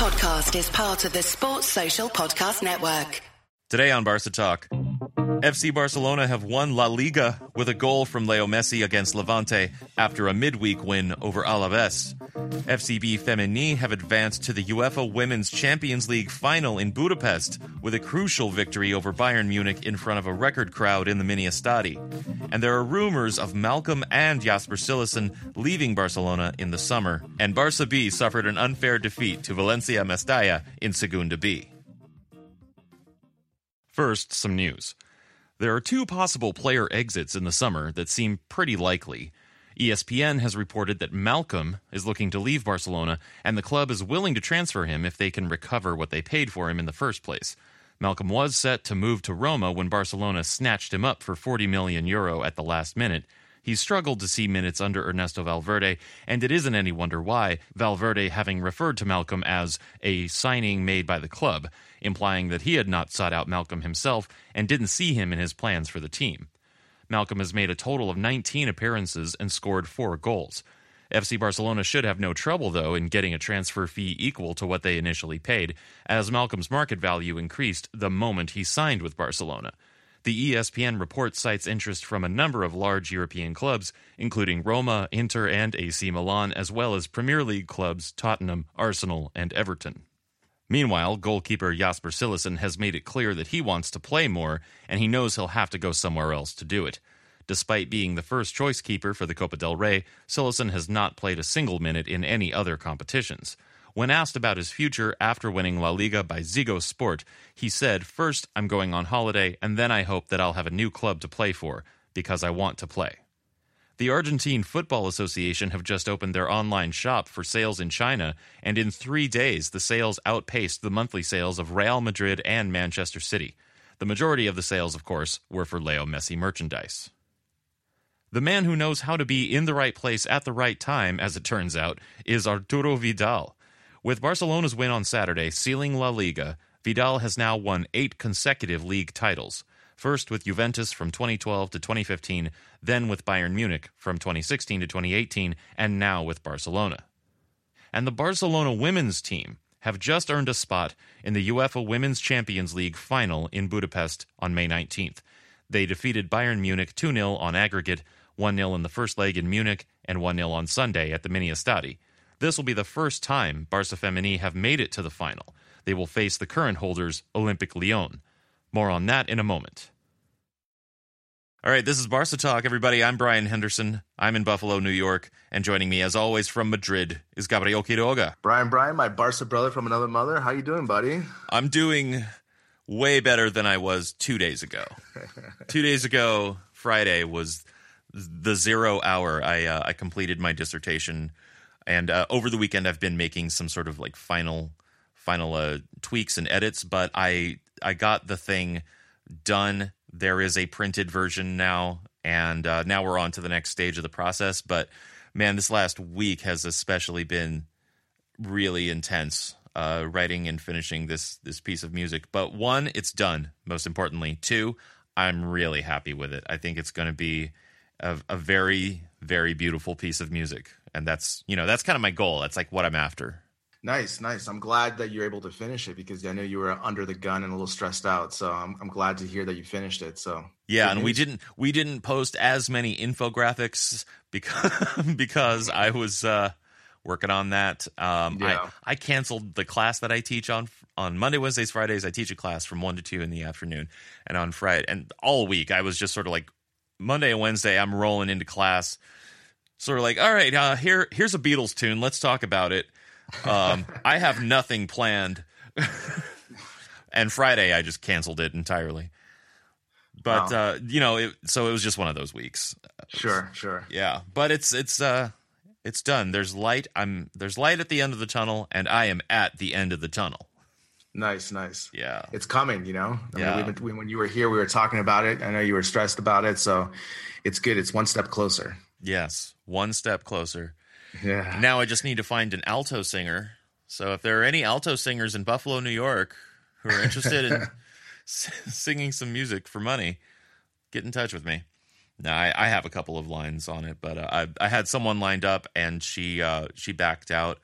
podcast is part of the Sports Social Podcast Network. Today on Barca Talk, FC Barcelona have won La Liga with a goal from Leo Messi against Levante after a midweek win over Alaves. FCB Femení have advanced to the UEFA Women's Champions League final in Budapest with a crucial victory over Bayern Munich in front of a record crowd in the Miniestadi. And there are rumors of Malcom and Jasper Cillessen leaving Barcelona in the summer. And Barca B suffered an unfair defeat to Valencia Mestalla in Segunda B. First, some news. There are two possible player exits in the summer that seem pretty likely. ESPN has reported that Malcom is looking to leave Barcelona, and the club is willing to transfer him if they can recover what they paid for him in the first place. Malcom was set to move to Roma when Barcelona snatched him up for 40 million euro at the last minute. He struggled to see minutes under Ernesto Valverde, and it isn't any wonder why, Valverde having referred to Malcom as a signing made by the club, implying that he had not sought out Malcom himself and didn't see him in his plans for the team. Malcom has made a total of 19 appearances and scored four goals. FC Barcelona should have no trouble, though, in getting a transfer fee equal to what they initially paid, as Malcom's market value increased the moment he signed with Barcelona. The ESPN report cites interest from a number of large European clubs, including Roma, Inter, and AC Milan, as well as Premier League clubs Tottenham, Arsenal, and Everton. Meanwhile, goalkeeper Jasper Cillessen has made it clear that he wants to play more, and he knows he'll have to go somewhere else to do it. Despite being the first choice keeper for the Copa del Rey, Cillessen has not played a single minute in any other competitions. When asked about his future after winning La Liga by Ziggo Sport, he said, First, I'm going on holiday, and then I hope that I'll have a new club to play for, because I want to play. The Argentine Football Association have just opened their online shop for sales in China, and in three days, the sales outpaced the monthly sales of Real Madrid and Manchester City. The majority of the sales, of course, were for Leo Messi merchandise. The man who knows how to be in the right place at the right time, as it turns out, is Arturo Vidal. With Barcelona's win on Saturday sealing La Liga, Vidal has now won eight consecutive league titles first with Juventus from 2012 to 2015, then with Bayern Munich from 2016 to 2018, and now with Barcelona. And the Barcelona women's team have just earned a spot in the UEFA Women's Champions League final in Budapest on May 19th. They defeated Bayern Munich 2 0 on aggregate, 1 0 in the first leg in Munich, and 1 0 on Sunday at the Miniestadi. This will be the first time Barca Femení have made it to the final. They will face the current holders, Olympique Lyon. More on that in a moment. All right, this is Barca Talk, everybody. I'm Brien Henderson. I'm in Buffalo, New York, and joining me, as always, from Madrid is Gabriel Quiroga. Brien, Brien, my Barca brother from another mother. How you doing, buddy? I'm doing way better than I was two days ago. two days ago, Friday was the zero hour. I uh, I completed my dissertation, and uh, over the weekend, I've been making some sort of like final final uh, tweaks and edits. But I I got the thing done. There is a printed version now, and uh, now we're on to the next stage of the process. But man, this last week has especially been really intense. Uh, writing and finishing this this piece of music, but one, it's done. Most importantly, two, I'm really happy with it. I think it's going to be a, a very very beautiful piece of music, and that's you know that's kind of my goal. That's like what I'm after. Nice, nice. I'm glad that you're able to finish it because I know you were under the gun and a little stressed out. So I'm, I'm glad to hear that you finished it. So yeah, and we didn't we didn't post as many infographics because because I was uh, working on that. Um, yeah. I I canceled the class that I teach on on Monday, Wednesdays, Fridays. I teach a class from one to two in the afternoon, and on Friday and all week I was just sort of like Monday and Wednesday I'm rolling into class, sort of like all right, uh, here here's a Beatles tune. Let's talk about it um, I have nothing planned. and Friday, I just canceled it entirely. But wow. uh, you know, it, so it was just one of those weeks. Sure, sure. Yeah, but it's it's uh it's done. There's light. I'm there's light at the end of the tunnel, and I am at the end of the tunnel. Nice, nice. Yeah, it's coming. You know, I yeah. Mean, been, when you were here, we were talking about it. I know you were stressed about it, so it's good. It's one step closer. Yes, one step closer. Yeah. Now I just need to find an alto singer. So if there are any alto singers in Buffalo, New York, who are interested in singing some music for money, get in touch with me. Now I, I have a couple of lines on it, but uh, I, I had someone lined up and she uh, she backed out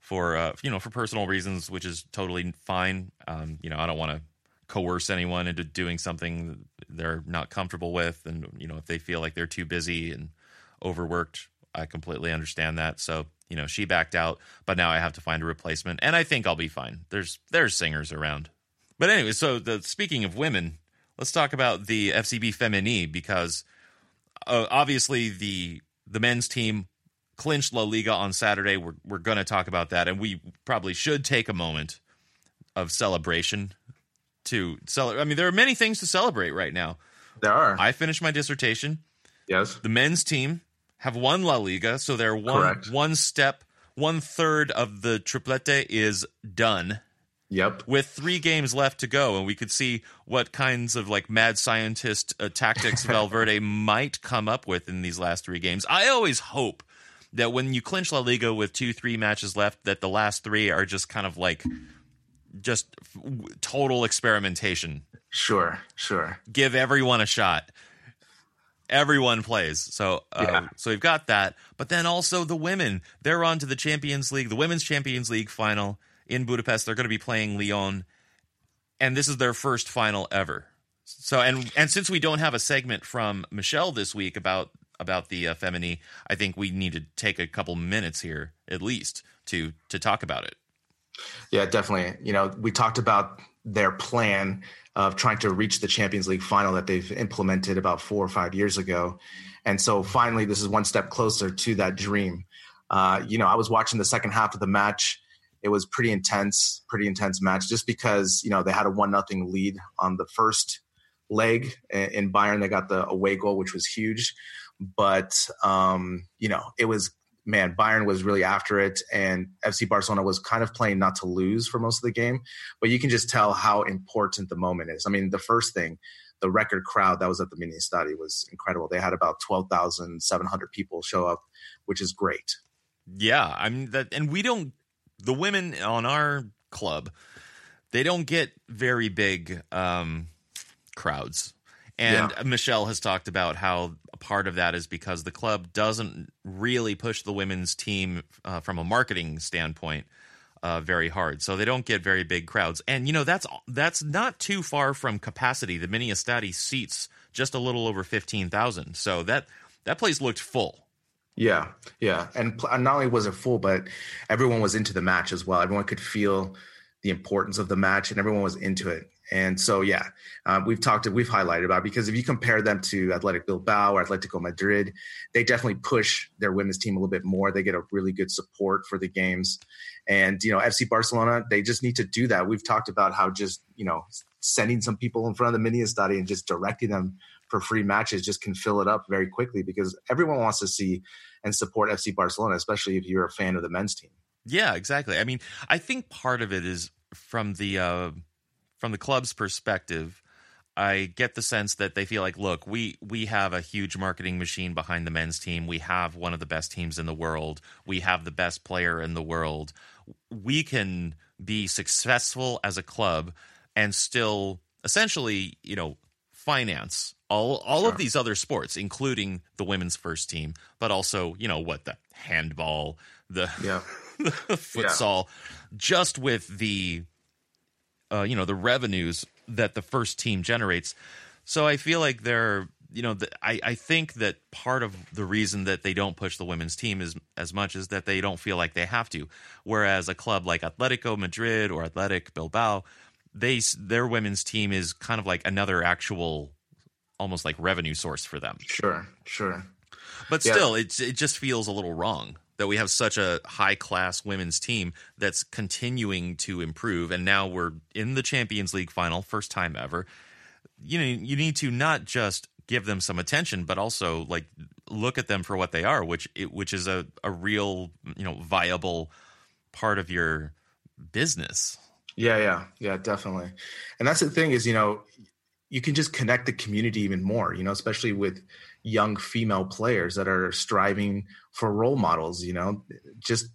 for uh, you know for personal reasons, which is totally fine. Um, you know, I don't want to coerce anyone into doing something they're not comfortable with, and you know, if they feel like they're too busy and overworked, I completely understand that. So you know, she backed out, but now I have to find a replacement, and I think I'll be fine. There's there's singers around. But anyway, so the speaking of women, let's talk about the FCB Femení because uh, obviously the the men's team clinched La Liga on Saturday. We're we're going to talk about that, and we probably should take a moment of celebration to celebrate. I mean, there are many things to celebrate right now. There are. I finished my dissertation. Yes. The men's team have won La Liga, so they're one Correct. one step, one third of the triplete is done Yep. with three games left to go, and we could see what kinds of like mad scientist uh, tactics Valverde might come up with in these last three games. I always hope that when you clinch La Liga with two, three matches left, that the last three are just kind of like just total experimentation. Sure. Sure. Give everyone a shot. Everyone plays. So, uh, Yeah. so we've got that. But then also the women. They're on to the Champions League, the Women's Champions League final in Budapest. They're going to be playing Lyon, and this is their first final ever. So, and and since we don't have a segment from Michelle this week about about the uh, Femení, I think we need to take a couple minutes here at least to to talk about it. Yeah, definitely. You know, we talked about their plan of trying to reach the Champions League final that they've implemented about four or five years ago. And so finally, this is one step closer to that dream. Uh, you know, I was watching the second half of the match. It was pretty intense, pretty intense match just because, you know, they had a one nothing lead on the first leg in Bayern. They got the away goal, which was huge. But, um, you know, it was man, Bayern was really after it, and FC Barcelona was kind of playing not to lose for most of the game. But you can just tell how important the moment is. I mean, the first thing, the record crowd that was at the mini stadium was incredible. They had about twelve thousand seven hundred people show up, which is great. Yeah, I mean that, and we don't. The women on our club, they don't get very big um, crowds. And Yeah. Michelle has talked about how part of that is because the club doesn't really push the women's team uh, from a marketing standpoint uh, very hard, so they don't get very big crowds. And you know that's that's not too far from capacity. The Miniestadi seats just a little over fifteen thousand, so that that place looked full. Yeah, yeah, and pl- and not only was it full, but everyone was into the match as well. Everyone could feel the importance of the match, and everyone was into it. And so, yeah, uh, we've talked, we've highlighted about because if you compare them to Athletic Bilbao or Atletico Madrid, they definitely push their women's team a little bit more. They get a really good support for the games, and you know, FC Barcelona, they just need to do that. We've talked about how just you know sending some people in front of the mini stadium and just directing them for free matches just can fill it up very quickly because everyone wants to see and support FC Barcelona, especially if you're a fan of the men's team. Yeah, exactly. I mean, I think part of it is from the uh, from the club's perspective. I get the sense that they feel like, look, we we have a huge marketing machine behind the men's team. We have one of the best teams in the world. We have the best player in the world. We can be successful as a club and still essentially, you know, finance all all Sure. of these other sports, including the women's first team, but also, you know, what the handball, the Yeah. the futsal, just with the uh, you know the revenues that the first team generates. So I feel like they're you know the, I I think that part of the reason that they don't push the women's team is as much is that they don't feel like they have to. Whereas a club like Atletico Madrid or Athletic Bilbao, they their women's team is kind of like another actual almost like revenue source for them. Sure, sure. But Yeah. still, it's it just feels a little wrong that we have such a high class women's team that's continuing to improve, and now we're in the Champions League final, first time ever. You know, you need to not just give them some attention, but also like look at them for what they are, which it, which is a a real you know viable part of your business. Yeah, yeah, yeah, definitely. And that's the thing is, you know, you can just connect the community even more, you know, especially with young female players that are striving for role models, you know, just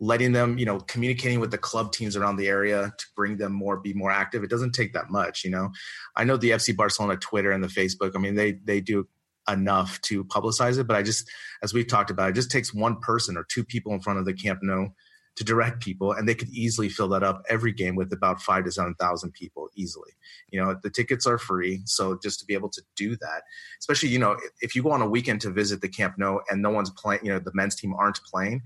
letting them, you know, communicating with the club teams around the area to bring them more, be more active. It doesn't take that much, you know. I know the FC Barcelona Twitter and the Facebook, I mean, they they do enough to publicize it, but I just as we've talked about, it just takes one person or two people in front of the Camp Nou to direct people, and they could easily fill that up every game with about five to seven thousand people easily. You know, the tickets are free, so just to be able to do that, especially you know, if you go on a weekend to visit the Camp Nou and no one's playing, you know, the men's team aren't playing,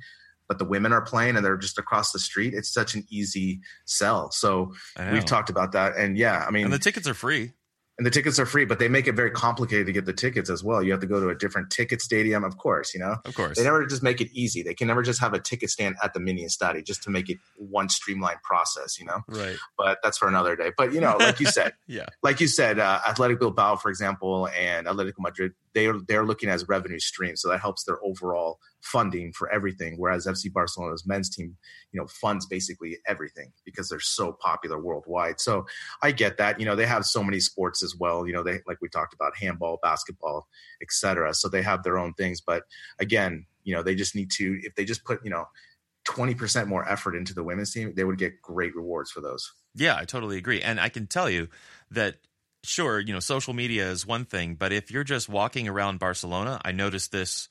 but the women are playing and they're just across the street. It's such an easy sell. So we've talked about that, and yeah, I mean, and the tickets are free and the tickets are free, but they make it very complicated to get the tickets as well. You have to go to a different ticket stadium, of course. You know, of course, they never just make it easy. They can never just have a ticket stand at the Miniestadi just to make it one streamlined process. You know, right? But that's for another day. But you know, like you said, yeah, like you said, uh, Athletic Bilbao, for example, and Atletico Madrid, they are they're looking as revenue streams, so that helps their overall funding for everything. Whereas FC Barcelona's men's team, you know, funds basically everything because they're so popular worldwide. So I get that. You know, they have so many sports as well. You know, they like we talked about handball, basketball, etc. So they have their own things. But again, you know, they just need to if they just put you know. 20% more effort into the women's team, they would get great rewards for those. Yeah, I totally agree. And I can tell you that sure, you know, social media is one thing, but if you're just walking around Barcelona, I noticed this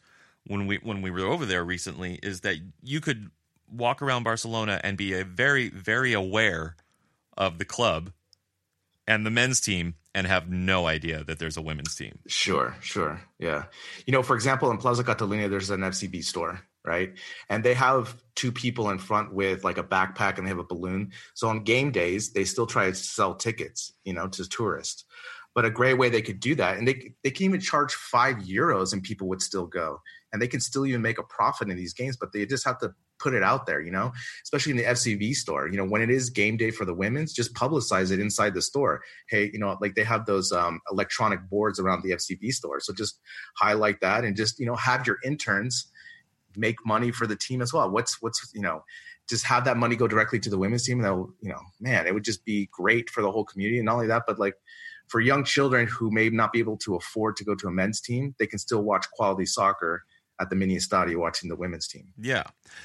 when we when we were over there recently is that you could walk around Barcelona and be a very very aware of the club and the men's team and have no idea that there's a women's team. Sure, sure. Yeah. You know, for example, in Plaza Catalunya there's an FCB store, right? And they have two people in front with like a backpack and they have a balloon. So on game days, they still try to sell tickets, you know, to tourists but a great way they could do that and they, they can even charge five euros and people would still go and they can still even make a profit in these games but they just have to put it out there you know? Especially in the fcb store you know when it is game day for the women's just publicize it inside the store. Hey you know like they have those um, electronic boards around the fcb store so just highlight that and just you know have your interns make money for the team as well. What's what's you know just have that money go directly to the women's team and that will, you know man it would just be great for the whole community and not only that but like for young children who may not be able to afford to go to a men's team, they can still watch quality soccer at the mini estadio watching the women's team. Yeah.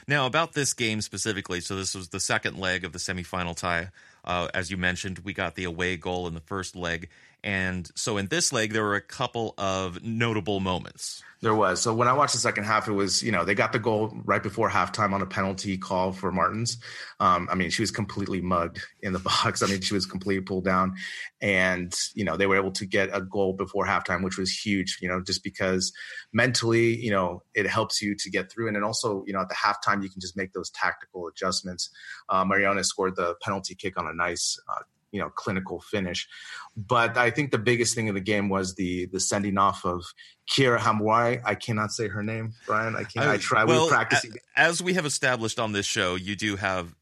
Now about this game specifically, so this was the second leg of the semifinal tie. Uh, as you mentioned, we got the away goal in the first leg, and so in this leg there were a couple of notable moments. There was. So when I watched the second half, it was, you know, they got the goal right before halftime on a penalty call for Martens. Um, I mean, she was completely mugged in the box. I mean, she was completely pulled down. And, you know, they were able to get a goal before halftime, which was huge, you know, just because mentally, you know, it helps you to get through. And then also, you know, at the halftime, you can just make those tactical adjustments. Uh, Mariona scored the penalty kick on a nice uh, you know clinical finish. But I think the biggest thing of the game was the the sending off of Kheira Hamraoui. I cannot say her name, Brien. I can't. I, I try. Well, we practicing. As we have established on this show, you do have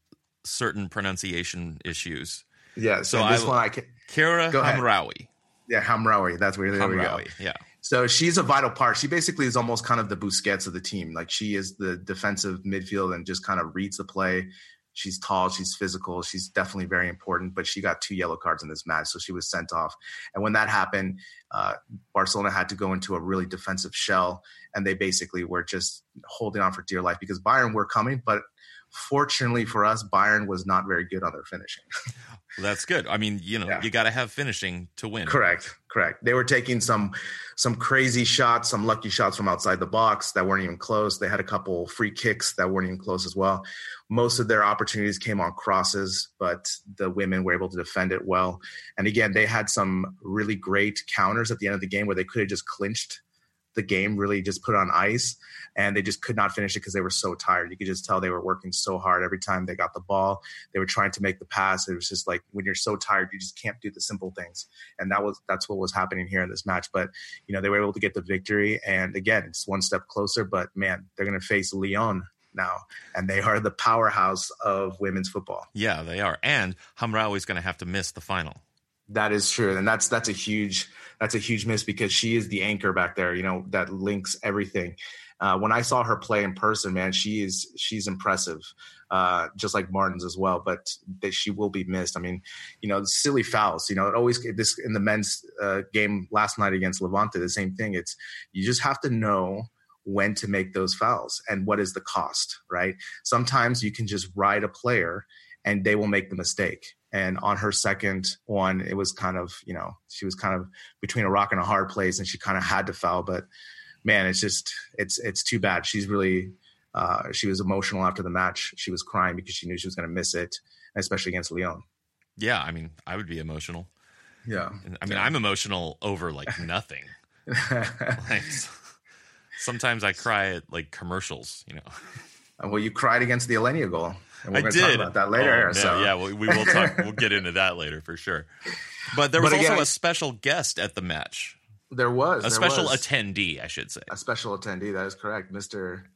certain pronunciation issues. Yeah. So this I, one I can. Kheira Hamraoui. Yeah, Hamraoui. That's where there Hamraoui, we go. Yeah. So she's a vital part. She basically is almost kind of the Busquets of the team. Like she is the defensive midfield and just kind of reads the play. She's tall, she's physical, she's definitely very important, but she got two yellow cards in this match, so she was sent off. And when that happened, uh, Barcelona had to go into a really defensive shell, and they basically were just holding on for dear life because Bayern were coming, but fortunately for us, Bayern was not very good on their finishing. well, that's good. I mean, you know, yeah. you got to have finishing to win. Correct, correct. They were taking some some crazy shots, some lucky shots from outside the box that weren't even close. They had a couple free kicks that weren't even close as well. Most of their opportunities came on crosses, but the women were able to defend it well. And again, they had some really great counters at the end of the game where they could have just clinched the game, really just put on ice, and they just could not finish it because they were so tired. You could just tell they were working so hard every time they got the ball. They were trying to make the pass. It was just like when you're so tired, you just can't do the simple things, and that was that's what was happening here in this match. But you know they were able to get the victory, and again, it's one step closer. But man, they're going to face Lyon now, and they are the powerhouse of women's football. Yeah, they are. And Hamraoui is going to have to miss the final. That is true, and that's that's a huge that's a huge miss because she is the anchor back there. You know that links everything. Uh, when I saw her play in person, man, she is she's impressive, uh, just like Martin's as well. But she will be missed. I mean, you know, silly fouls. You know, it always this in the men's uh, game last night against Levante, the same thing. It's you just have to know when to make those fouls and what is the cost, right? Sometimes you can just ride a player and they will make the mistake. And on her second one, it was kind of, you know, she was kind of between a rock and a hard place and she kind of had to foul. But man, it's just, it's, it's too bad. She's really, uh, she was emotional after the match. She was crying because she knew she was going to miss it, especially against Lyon Yeah, I mean, I would be emotional. Yeah, I mean, I'm emotional over like nothing. like, sometimes I cry at like commercials, you know. Well, you cried against the Aleñá goal. And we're I did. talk about that later. Oh, so. Yeah, well, we will talk. we'll get into that later for sure. But there was but again, also a special guest at the match. There was a there special was. attendee, I should say. A special attendee. That is correct, Mister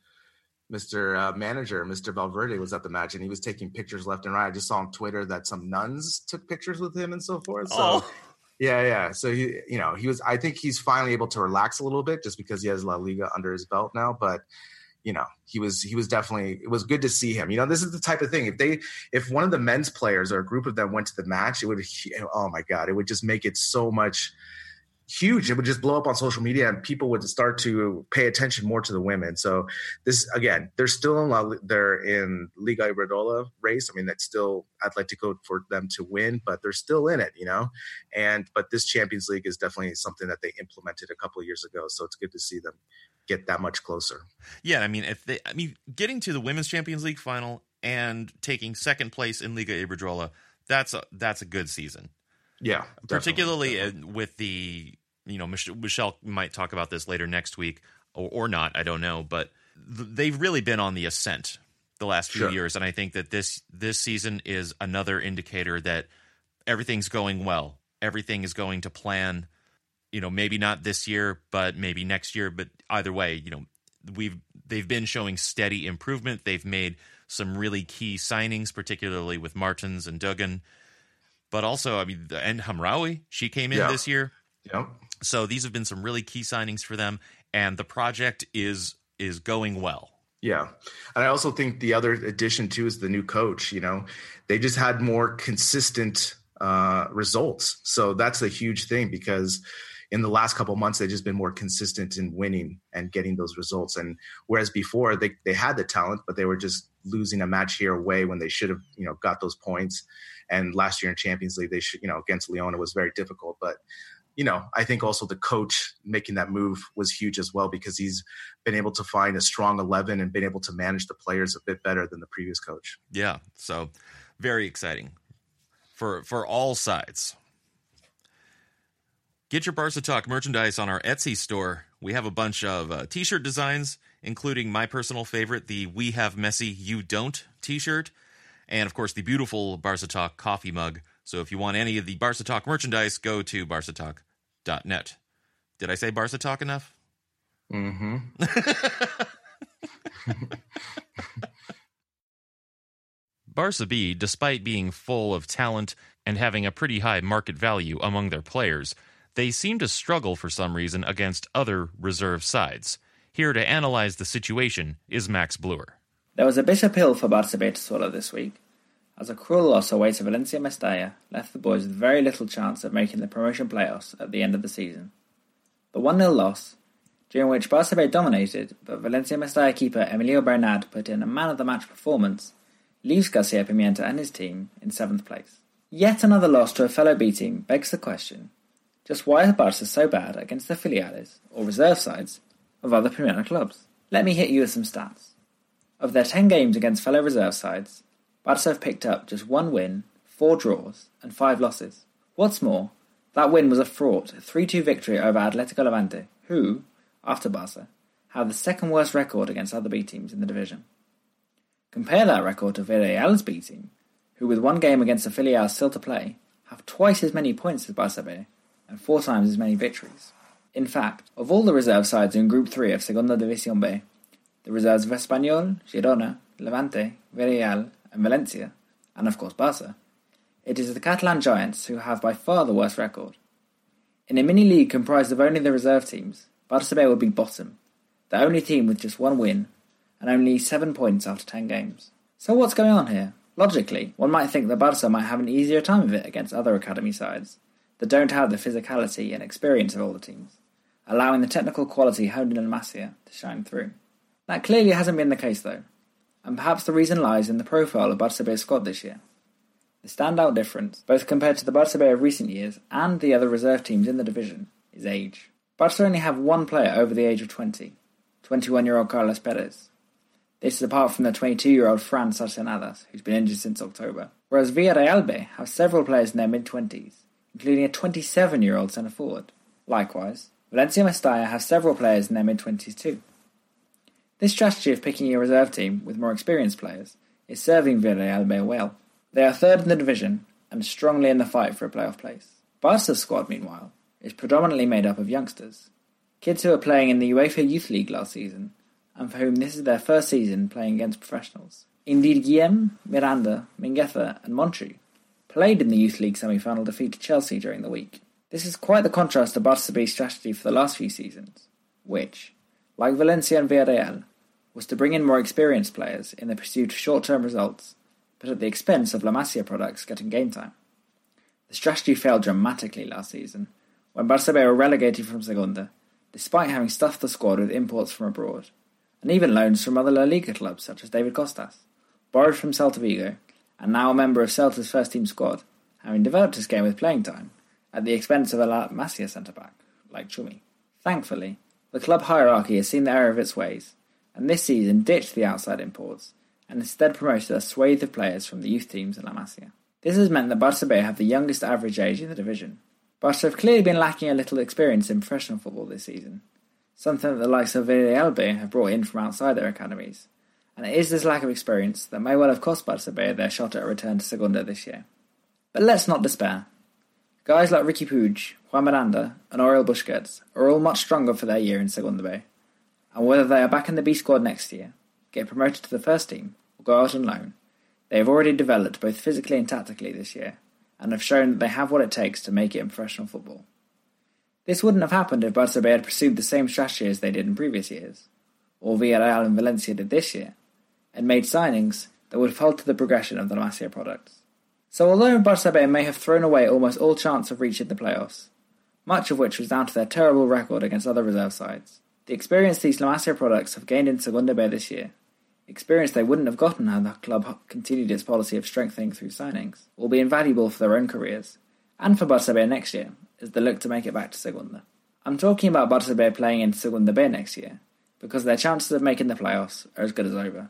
Mr. Uh, manager, Mr. Valverde, was at the match and he was taking pictures left and right. I just saw on Twitter that some nuns took pictures with him and so forth. So, oh. yeah, yeah. So he, you know, he was. I think he's finally able to relax a little bit just because he has La Liga under his belt now. But you know, he was he was definitely. It was good to see him. You know, this is the type of thing. If they, if one of the men's players or a group of them went to the match, it would. Oh my god, it would just make it so much huge. It would just blow up on social media, and people would start to pay attention more to the women. So this again, they're still in La, they're in Liga Iberdrola race. I mean, that's still Atletico for them to win, but they're still in it, you know. And but this Champions League is definitely something that they implemented a couple of years ago. So it's good to see them get that much closer. Yeah, I mean, if they, I mean, getting to the Women's Champions League final and taking second place in Liga Iberdrola, that's a that's a good season. Yeah, particularly definitely. with the you know Mich- Michelle might talk about this later next week or, or not. I don't know, but th- they've really been on the ascent the last few sure. years, and I think that this this season is another indicator that everything's going well. Everything is going to plan. You know, maybe not this year, but maybe next year. But either way, you know, we've they've been showing steady improvement. They've made some really key signings, particularly with Martens and Duggan. But also, I mean, and Hamraoui, she came in yeah. this year. Yep. So these have been some really key signings for them, and the project is is going well. Yeah. And I also think the other addition too is the new coach. You know, they just had more consistent uh, results. So that's a huge thing because in the last couple months they've just been more consistent in winning and getting those results. And whereas before they, they had the talent, but they were just losing a match here away when they should have, you know, got those points. And last year in Champions League, they should, you know, against Leona was very difficult. But you know, I think also the coach making that move was huge as well because he's been able to find a strong 11 and been able to manage the players a bit better than the previous coach. Yeah. So very exciting for, for all sides. Get your Barca Talk merchandise on our Etsy store. We have a bunch of uh, t shirt designs, including my personal favorite, the We Have Messi, You Don't t shirt, and of course the beautiful Barca Talk coffee mug. So if you want any of the Barca Talk merchandise, go to Barca Talk net. Did I say Barca talk enough? Mm-hmm. Barca B, despite being full of talent and having a pretty high market value among their players, they seem to struggle for some reason against other reserve sides. Here to analyze the situation is Max Bluer. There was a bitter pill for Barca B to swallow this week, as a cruel loss away to Valencia Mestalla left the boys with very little chance of making the promotion playoffs at the end of the season. The 1 0 loss, during which Barca B dominated, but Valencia Mestalla keeper Emilio Bernat put in a man of the match performance, leaves Garcia Pimienta and his team in seventh place. Yet another loss to a fellow B team begs the question just why is Barca so bad against the filiales, or reserve sides, of other Primera clubs? Let me hit you with some stats. Of their 10 games against fellow reserve sides, Barca have picked up just one win, four draws, and five losses. What's more, that win was a fraught 3 2 victory over Atletico Levante, who, after Barca, have the second worst record against other B teams in the division. Compare that record to Villarreal's B team, who, with one game against the filial still to play, have twice as many points as Barca B and four times as many victories. In fact, of all the reserve sides in Group 3 of Segunda División B, the reserves of Espanyol, Girona, Levante, Villarreal, and Valencia, and of course Barca, it is the Catalan Giants who have by far the worst record. In a mini league comprised of only the reserve teams, Barca B would be bottom, the only team with just one win, and only seven points after ten games. So what's going on here? Logically, one might think that Barca might have an easier time of it against other academy sides that don't have the physicality and experience of all the teams, allowing the technical quality honed in Masia to shine through. That clearly hasn't been the case though, and perhaps the reason lies in the profile of Barca B's squad this year. The standout difference, both compared to the Barca B of recent years and the other reserve teams in the division, is age. Barca only have one player over the age of 20, 21 year old Carlos Perez. This is apart from the 22-year-old Fran Sarcenadas, who's been injured since October. Whereas Villarreal B have several players in their mid-20s, including a 27-year-old centre forward. Likewise, Valencia Mestalla have several players in their mid-20s too. This strategy of picking a reserve team with more experienced players is serving Villarreal well. They are third in the division and strongly in the fight for a playoff place. Barca's squad, meanwhile, is predominantly made up of youngsters, kids who are playing in the UEFA Youth League last season and for whom this is their first season playing against professionals. Indeed, Guillem, Miranda, Mingueza, and Monchu played in the Youth League semi final defeat to Chelsea during the week. This is quite the contrast to Barca B's strategy for the last few seasons, which, like Valencia and Villarreal, was to bring in more experienced players in the pursuit of short term results, but at the expense of La Masia products getting game time. The strategy failed dramatically last season, when Barca were relegated from Segunda, despite having stuffed the squad with imports from abroad and even loans from other La Liga clubs such as David Costas, borrowed from Celta Vigo, and now a member of Celta's first team squad, having developed his game with playing time, at the expense of a La Masia centre back, like Chumi. Thankfully, the club hierarchy has seen the error of its ways, and this season ditched the outside imports, and instead promoted a swathe of players from the youth teams in La Masia. This has meant that Barça have the youngest average age in the division. Barca have clearly been lacking a little experience in professional football this season, something that the likes of Villarreal have brought in from outside their academies. And it is this lack of experience that may well have cost Barca B their shot at a return to Segunda this year. But let's not despair. Guys like Riqui Puig, Juan Miranda, and Oriol Busquets are all much stronger for their year in Segunda B. And whether they are back in the B squad next year, get promoted to the first team, or go out on loan, they have already developed both physically and tactically this year, and have shown that they have what it takes to make it in professional football. This wouldn't have happened if Barca had pursued the same strategy as they did in previous years, or Villarreal and Valencia did this year, and made signings that would have halted the progression of the La Masia products. So although Barca may have thrown away almost all chance of reaching the playoffs, much of which was down to their terrible record against other reserve sides, the experience these La Masia products have gained in Segunda B this year, experience they wouldn't have gotten had the club continued its policy of strengthening through signings, will be invaluable for their own careers, and for Barca B next year, as they look to make it back to Segunda. I'm talking about Barca B playing in Segunda B next year, because their chances of making the playoffs are as good as over.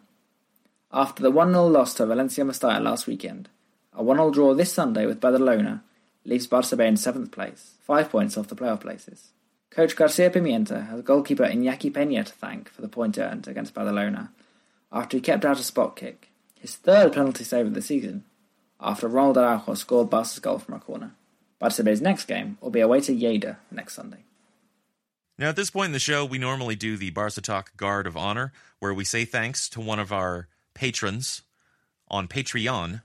After the 1 0 loss to Valencia Mestalla last weekend, a 1 0 draw this Sunday with Badalona leaves Barca B in 7th place, 5 points off the playoff places. Coach Garcia Pimienta has goalkeeper Iñaki Peña to thank for the point earned against Badalona after he kept out a spot kick, his third penalty save of the season, after Ronald Araujo scored Barca's goal from a corner. Barca B's next game will be away to Lleida next Sunday. Now, at this point in the show, we normally do the Barca Talk Guard of Honor, where we say thanks to one of our patrons on Patreon.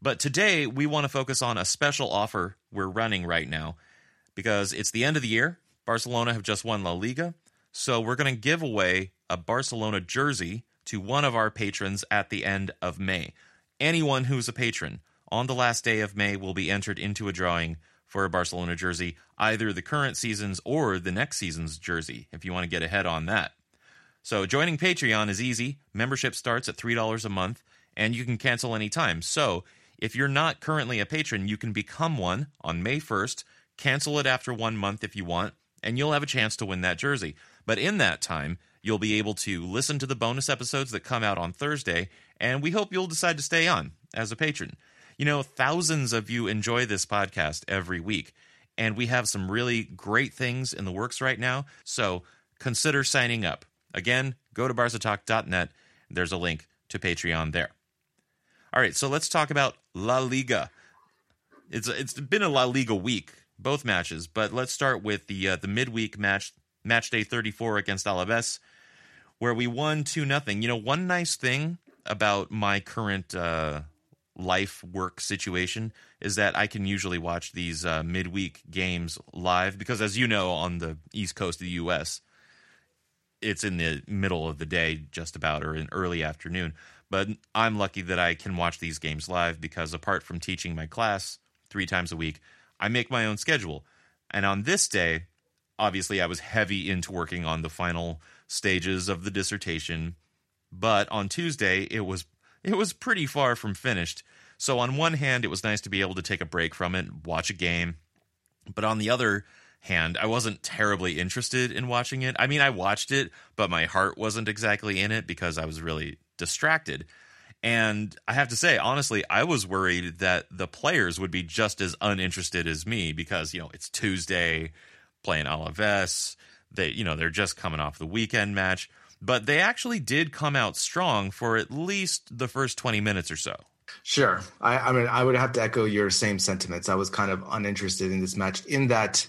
But today, we want to focus on a special offer we're running right now because it's the end of the year. Barcelona have just won La Liga. So we're going to give away a Barcelona jersey to one of our patrons at the end of May. Anyone who's a patron on the last day of May will be entered into a drawing for a Barcelona jersey, either the current season's or the next season's jersey, if you want to get ahead on that. So joining Patreon is easy. Membership starts at $3 a month, and you can cancel anytime. So if you're not currently a patron, you can become one on May 1st, cancel it after one month if you want, and you'll have a chance to win that jersey. But in that time, you'll be able to listen to the bonus episodes that come out on Thursday, and we hope you'll decide to stay on as a patron. You know, thousands of you enjoy this podcast every week, and we have some really great things in the works right now. So consider signing up. Again, go to barcatalk.net. There's a link to Patreon there. All right, so let's talk about La Liga. It's it's been a La Liga week, both matches, but let's start with the uh, the midweek match, match day 34 against Alaves, where we won two nothing. You know, one nice thing about my current uh, life work situation is that I can usually watch these uh, midweek games live because, as you know, on the east coast of the U.S., it's in the middle of the day, just about, or in early afternoon. But I'm lucky that I can watch these games live because, apart from teaching my class three times a week, I make my own schedule. And on this day, obviously, I was heavy into working on the final stages of the dissertation. But on Tuesday, it was it was pretty far from finished. So on one hand, it was nice to be able to take a break from it, watch a game. But on the other hand, I wasn't terribly interested in watching it. I mean, I watched it, but my heart wasn't exactly in it because I was really distracted. And I have to say, honestly, I was worried that the players would be just as uninterested as me because, you know, it's Tuesday playing Alaves. They, you know, they're just coming off the weekend match. But they actually did come out strong for at least the first 20 minutes or so. Sure. I, I mean, I would have to echo your same sentiments. I was kind of uninterested in this match in that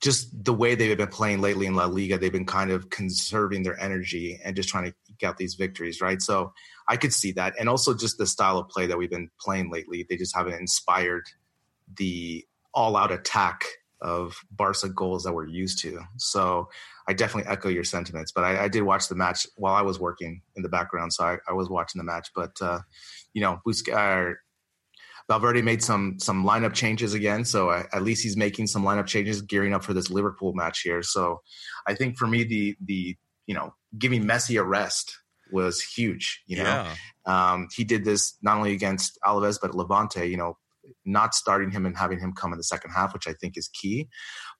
just the way they've been playing lately in La Liga, they've been kind of conserving their energy and just trying to get these victories, right? So I could see that. And also just the style of play that we've been playing lately. They just haven't inspired the all out attack of Barca goals that we're used to. So I definitely echo your sentiments. But I, I did watch the match while I was working in the background, so I, I was watching the match. But uh, you know, Busquets, Valverde made some some lineup changes again, so I, at least he's making some lineup changes, gearing up for this Liverpool match here. So I think for me, the the you know giving Messi a rest was huge. You know, yeah. um, he did this not only against Alaves but Levante. You know, not starting him and having him come in the second half, which I think is key.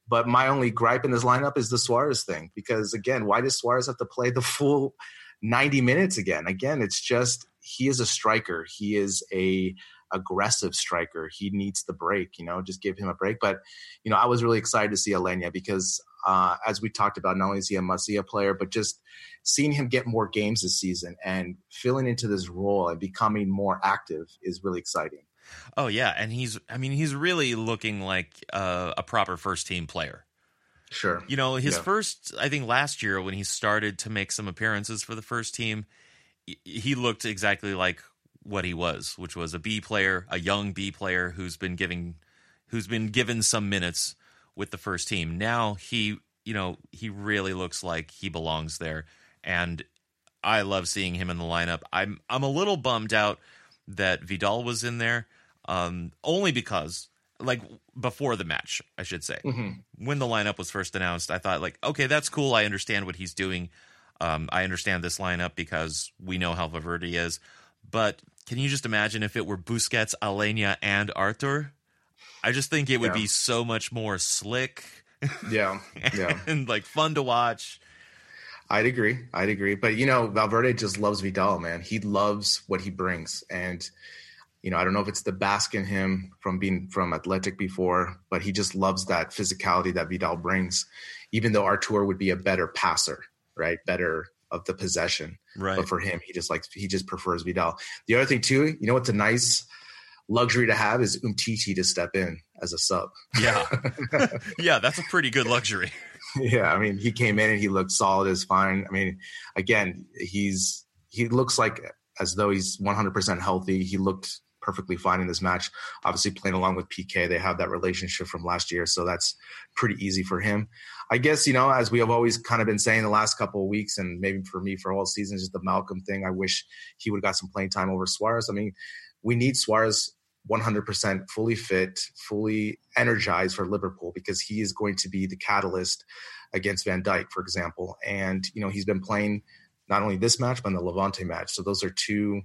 But my only gripe in this lineup is the Suarez thing, because again, why does Suarez have to play the full 90 minutes again? Again, it's just he is a striker. He is a aggressive striker. He needs the break, you know, just give him a break. But, you know, I was really excited to see Aleñá because uh, as we talked about, not only is he a Masia player, but just seeing him get more games this season and filling into this role and becoming more active is really exciting. Oh yeah, and he's I mean he's really looking like uh, a proper first team player. Sure. You know, his yeah. first I think last year when he started to make some appearances for the first team, he looked exactly like what he was, which was a B player, a young B player who's been giving who's been given some minutes with the first team. Now he, you know, he really looks like he belongs there and I love seeing him in the lineup. I'm I'm a little bummed out that Vidal was in there um, only because like before the match, I should say. Mm-hmm. When the lineup was first announced, I thought like, okay, that's cool. I understand what he's doing. Um, I understand this lineup because we know how Valverde is. But can you just imagine if it were Busquets, Aleñá, and Arthur? I just think it would yeah. be so much more slick. Yeah, yeah, and like fun to watch. I'd agree. I'd agree. But you know, Valverde just loves Vidal, man. He loves what he brings, and you know, I don't know if it's the Basque in him from being from Athletic before, but he just loves that physicality that Vidal brings, even though Arthur would be a better passer, right? Better of the possession. Right. But for him, he just likes, he just prefers Vidal. The other thing too, you know, what's a nice luxury to have is Umtiti to step in as a sub. Yeah. yeah. That's a pretty good luxury. yeah. I mean, he came in and he looked solid as fine. I mean, again, he's, he looks like as though he's 100% healthy. He looked perfectly fine in this match. Obviously, playing along with Piqué, they have that relationship from last year, so that's pretty easy for him. I guess you know, as we have always kind of been saying the last couple of weeks, and maybe for me for all seasons, just the Malcom thing. I wish he would have got some playing time over Suarez. I mean, we need Suarez 100% fully fit, fully energized for Liverpool because he is going to be the catalyst against Van Dijk, for example. And you know, he's been playing not only this match but in the Levante match. So those are two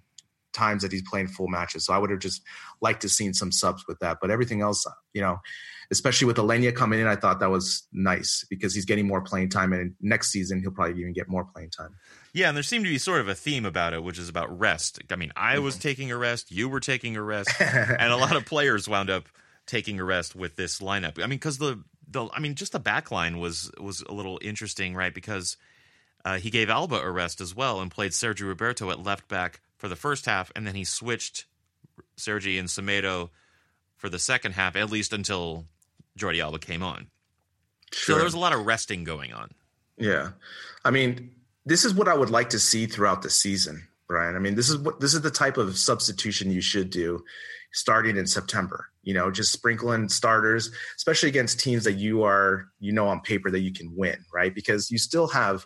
times that he's playing full matches. So I would have just liked to seen some subs with that. But everything else, you know, especially with Aleñá coming in, I thought that was nice because he's getting more playing time, and next season he'll probably even get more playing time. Yeah, and there seemed to be sort of a theme about it, which is about rest. I mean, I was mm-hmm. taking a rest, you were taking a rest, and a lot of players wound up taking a rest with this lineup. I mean, because the the I mean, just the back line was was a little interesting, right? Because uh, he gave Alba a rest as well and played Sergio Roberto at left back for the first half, and then he switched Sergi and Semedo for the second half, at least until Jordi Alba came on. Sure. So there was a lot of resting going on. Yeah, I mean, this is what I would like to see throughout the season, Brien. I mean, this is what this is the type of substitution you should do starting in September. You know, just sprinkling starters, especially against teams that you are, you know, on paper that you can win, right? Because you still have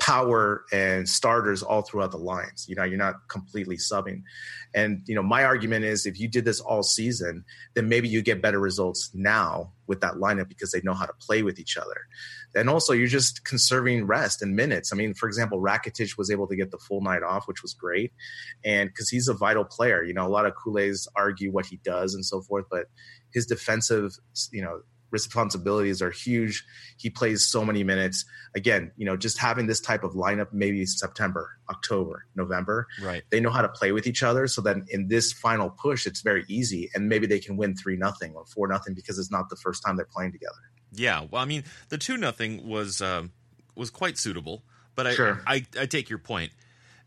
power and starters all throughout the lines. You know, you're not completely subbing. And, you know, my argument is if you did this all season, then maybe you get better results now with that lineup because they know how to play with each other. And also, you're just conserving rest and minutes. I mean, for example, Rakitic was able to get the full night off, which was great. And because he's a vital player, you know, a lot of Culés argue what he does and so forth, but his defensive, you know, responsibilities are huge. He plays so many minutes. Again, you know, just having this type of lineup, maybe September, October, November, right? They know how to play with each other. So then in this final push, it's very easy, and maybe they can win three nothing or four nothing because it's not the first time they're playing together. Yeah, well, I mean, the two nothing was um, was quite suitable, but I, Sure. I I take your point.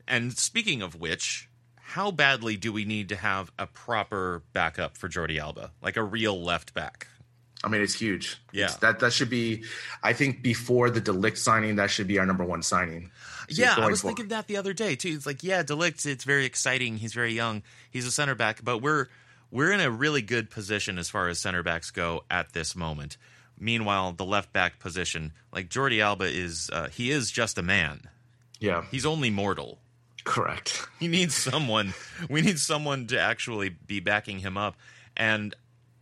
And speaking of which, how badly do we need to have a proper backup for Jordi Alba, like a real left back? I mean, it's huge. Yeah. It's- that that should be. I think before the De Ligt signing, that should be our number one signing. Yeah, I was forward. thinking that the other day too. It's like, yeah, De Ligt, it's very exciting. He's very young. He's a center back, but we're we're in a really good position as far as center backs go at this moment. Meanwhile, the left back position, like Jordi Alba, is uh, he is just a man. Yeah, He's only mortal. correct. He needs someone. We need someone to actually be backing him up, and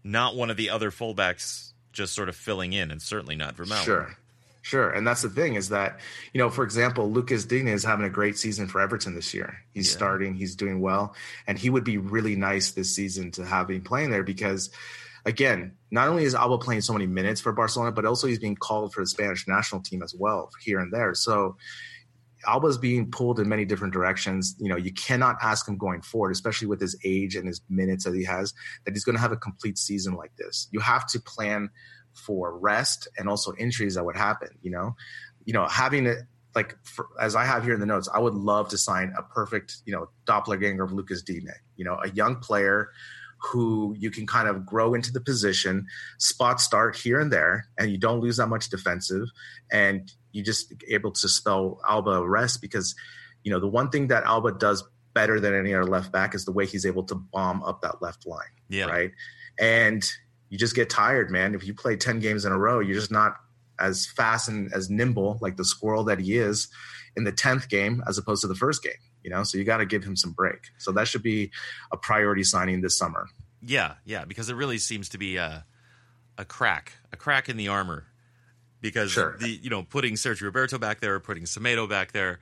not one of the other fullbacks just sort of filling in, and certainly not Vermaelen. Sure. Sure. And that's the thing is that, you know, for example, Lucas Digne is having a great season for Everton this year. He's Yeah. starting, he's doing well. And he would be really nice this season to have him playing there because, again, not only is Alba playing so many minutes for Barcelona, but also he's being called for the Spanish national team as well here and there. So Alba's being pulled in many different directions. You know, you cannot ask him going forward, especially with his age and his minutes that he has, that he's going to have a complete season like this. You have to plan for rest and also injuries that would happen. You know, you know, having it like for, as I have here in the notes, I would love to sign a perfect, you know, doppelganger of Lucas Digne. You know, a young player who you can kind of grow into the position, spot start here and there, and you don't lose that much defensive, and you just able to spell Alba rest because, you know, the one thing that Alba does better than any other left back is the way he's able to bomb up that left line Yeah. right? And you just get tired, man. If you play 10 games in a row, you're just not as fast and as nimble like the squirrel that he is in the 10th game as opposed to the first game, you know? So you got to give him some break. So that should be a priority signing this summer. Yeah, yeah, because it really seems to be a a crack, a crack in the armor. Because Sure. the you know putting Sergio Roberto back there, putting Semedo back there,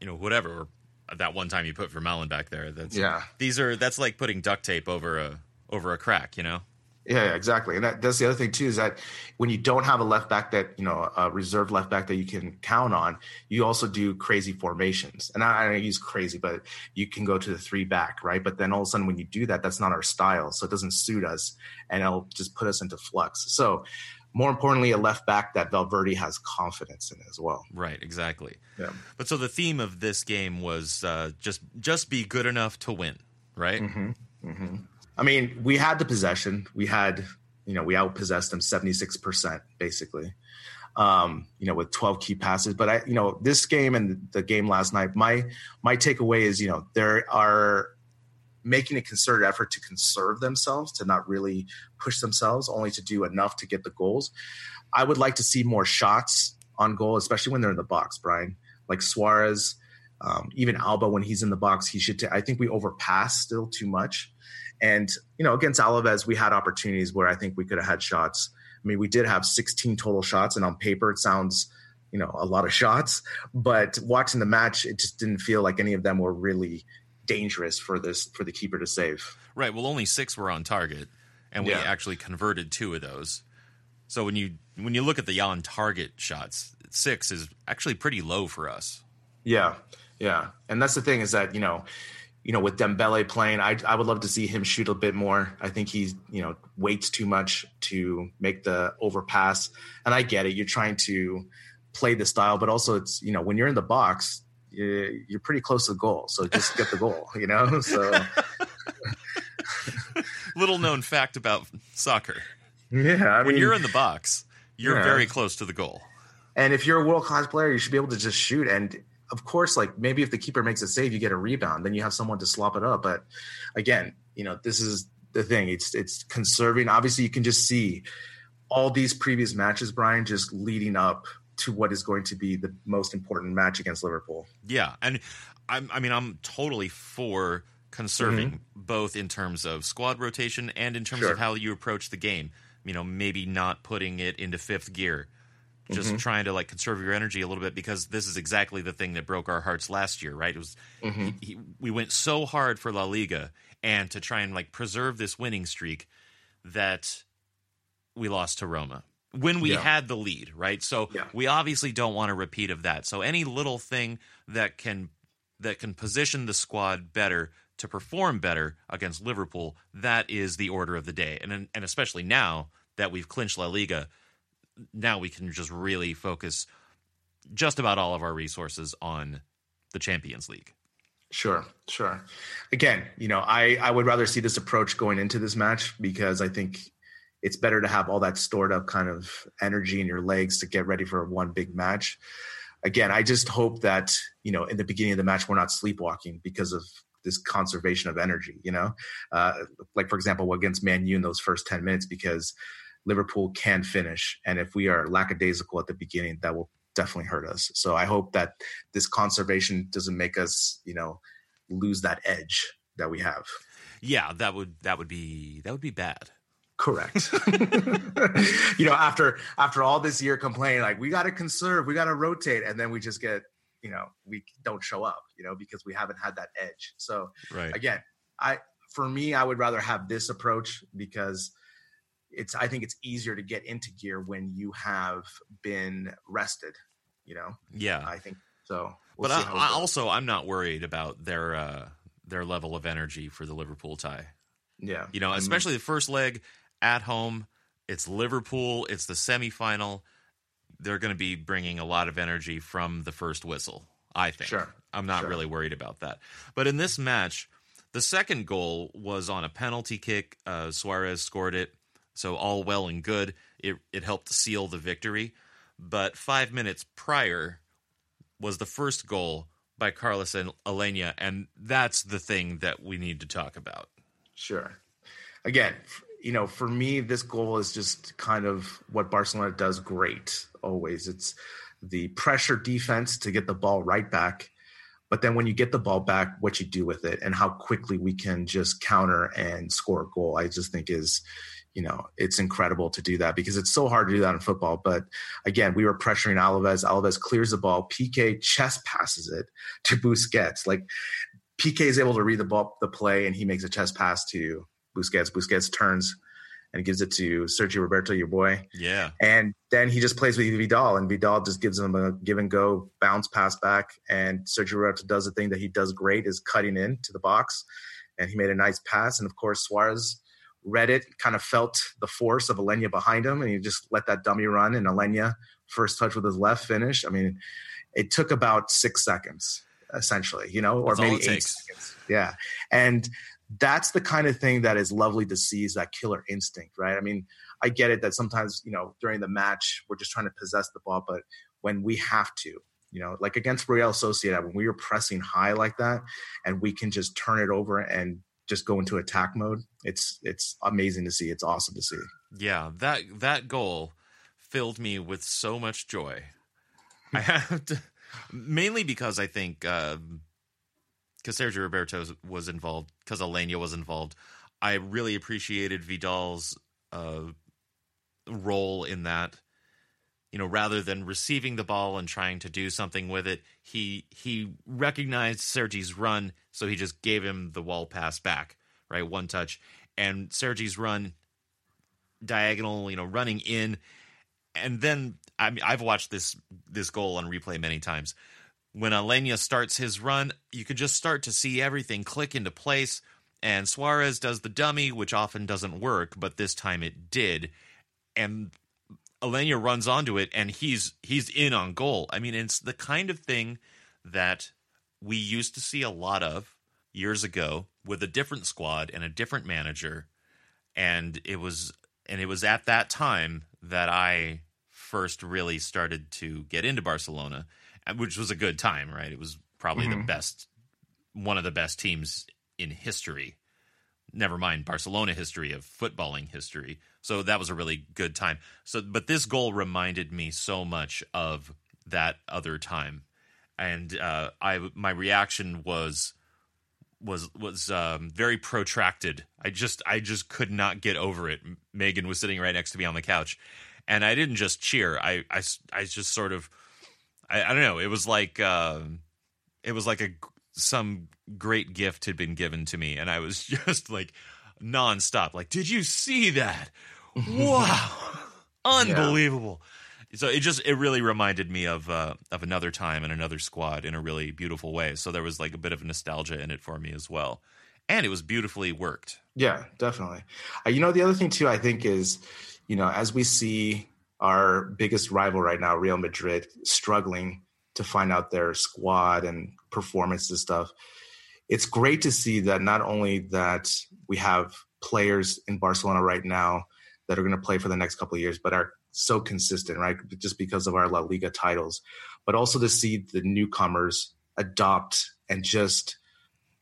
you know whatever. That one time you put Vermaelen back there. That's Yeah. These are that's like putting duct tape over a over a crack. You know. Yeah, yeah, exactly. And that, that's the other thing too is that when you don't have a left back that you know a reserve left back that you can count on, you also do crazy formations. And I, I don't use crazy, but you can go to the three back, right? But then all of a sudden, when you do that, that's not our style, so it doesn't suit us, and it'll just put us into flux. So, more importantly, a left back that Valverde has confidence in as well. Right. Exactly. Yeah. But so the theme of this game was uh, just just be good enough to win. Right. I mean, we had the possession. We had, you know, we outpossessed them 76% basically. Um, you know, with 12 key passes. But I, you know, this game and the game last night, my my takeaway is, you know, there are making a concerted effort to conserve themselves, to not really push themselves, only to do enough to get the goals. I would like to see more shots on goal, especially when they're in the box, Brien. Like Suarez, um, even Alba when he's in the box, he should. I think we overpass still too much. And you know, against Alaves, we had opportunities where I think we could have had shots. I mean, we did have 16 total shots, and on paper, it sounds you know a lot of shots. But watching the match, it just didn't feel like any of them were really dangerous for this for the keeper to save. Right. Well, only six were on target, and we Yeah. actually converted two of those. So when you when you look at the on target shots, six is actually pretty low for us. Yeah, yeah, and that's the thing is that you know, you know, with Dembele playing, I I would love to see him shoot a bit more. I think he's you know waits too much to make the overpass, and I get it. You're trying to play the style, but also it's you know when you're in the box, you're, you're pretty close to the goal, so just get the goal. You know, so Little known fact about soccer: yeah, I when mean, you're in the box, you're Yeah. very close to the goal. And if you're a world class player, you should be able to just shoot. And of course, like maybe if the keeper makes a save, you get a rebound, then you have someone to slop it up. But again, you know, this is the thing. It's it's conserving. Obviously, you can just see all these previous matches, Brien, just leading up to what is going to be the most important match against Liverpool. Yeah, and I'm, I mean, I'm totally for conserving mm-hmm. both in terms of squad rotation and in terms Sure. of how you approach the game. You know, maybe not putting it into fifth gear, just mm-hmm. trying to like conserve your energy a little bit because this is exactly the thing that broke our hearts last year, right? It was mm-hmm. he, he, we went so hard for La Liga and to try and like preserve this winning streak that we lost to Roma when we Yeah. had the lead, right? So Yeah. we obviously don't want a repeat of that. So any little thing that can that can position the squad better to perform better against Liverpool, that is the order of the day. And and especially now that we've clinched La Liga, now we can just really focus just about all of our resources on the Champions League. Sure, sure. Again, you know, I I would rather see this approach going into this match because I think it's better to have all that stored up kind of energy in your legs to get ready for one big match. Again, I just hope that, you know, in the beginning of the match we're not sleepwalking because of this conservation of energy, you know? Uh like for example, against Man U in those first 10 minutes because Liverpool can finish and if we are lackadaisical at the beginning that will definitely hurt us. So I hope that this conservation doesn't make us, you know, lose that edge that we have. Yeah, that would that would be that would be bad. Correct. you know, after after all this year complaining, like we got to conserve, we got to rotate, and then we just get, you know, we don't show up, you know, because we haven't had that edge. So Right. again, I for me, I would rather have this approach because it's I think it's easier to get into gear when you have been rested. You know, Yeah. I think so. We'll but I, I also I'm not worried about their uh their level of energy for the Liverpool tie. yeah, You know, especially the first leg at home. It's Liverpool. It's the semifinal. They're going to be bringing a lot of energy from the first whistle. I think. Sure. I'm not Sure. really worried about that. But in this match, the second goal was on a penalty kick. Uh, Suarez scored it, so all well and good. It it helped seal the victory. But five minutes prior was the first goal by Carlos and Aleñá, and that's the thing that we need to talk about. Sure. Again, you know, for me, this goal is just kind of what Barcelona does great always. It's the pressure defense to get the ball right back. But then when you get the ball back, what you do with it and how quickly we can just counter and score a goal, I just think is, you know, it's incredible to do that because it's so hard to do that in football. But again, we were pressuring Alaves. Alaves clears the ball. Piqué chest passes it to Busquets. Like Piqué is able to read the ball, the play, and he makes a chest pass to Busquets. Busquets turns and gives it to Sergio Roberto, your boy. Yeah. And then he just plays with Vidal, and Vidal just gives him a give and go bounce pass back. And Sergio Roberto does the thing that he does great is cutting in to the box. And he made a nice pass. And of course, Suarez read it, kind of felt the force of Aleñá behind him, and he just let that dummy run. And Aleñá first touch with his left finish. I mean, it took about six seconds, essentially, you know, or That's maybe eight takes. seconds. Yeah. And that's the kind of thing that is lovely to see is that killer instinct, right? I mean, I get it that sometimes, you know, during the match, we're just trying to possess the ball, but when we have to, you know, like against Real Sociedad, when we were pressing high like that and we can just turn it over and just go into attack mode, it's it's amazing to see. It's awesome to see. Yeah, that that goal filled me with so much joy. I have to, mainly because I think um, because Sergio Roberto was involved, because Aleñá was involved. I really appreciated Vidal's uh, role in that. You know, rather than receiving the ball and trying to do something with it, he he recognized Sergi's run, so he just gave him the wall pass back, right, one touch, and Sergi's run diagonal, you know, running in, and then I mean, I've watched this this goal on replay many times. When Aleñá starts his run, you could just start to see everything click into place. And Suarez does the dummy, which often doesn't work, but this time it did. And Aleñá runs onto it, and he's he's in on goal. I mean, it's the kind of thing that we used to see a lot of years ago with a different squad and a different manager and it was and it was at that time that I first really started to get into Barcelona, which was a good time, right? It was probably the Mhm. best, one of the best teams in history. Never mind Barcelona history of footballing history. So that was a really good time. So, but this goal reminded me so much of that other time, and uh, I my reaction was was was um, very protracted. I just I just could not get over it. Megan was sitting right next to me on the couch, and I didn't just cheer. I I, I just sort of I, I don't know. It was like uh, it was like a some great gift had been given to me, and I was just like nonstop. Like, did you see that? Wow. unbelievable. So it just it really reminded me of uh, of another time and another squad in a really beautiful way. So there was like a bit of nostalgia in it for me as well, and it was beautifully worked. Yeah, definitely. Uh, you know, the other thing too, I think is, you know, as we see our biggest rival right now, Real Madrid, struggling to find out their squad and performance and stuff. It's great to see that not only that we have players in Barcelona right now that are going to play for the next couple of years, but are so consistent, right? Just because of our La Liga titles, but also to see the newcomers adopt and just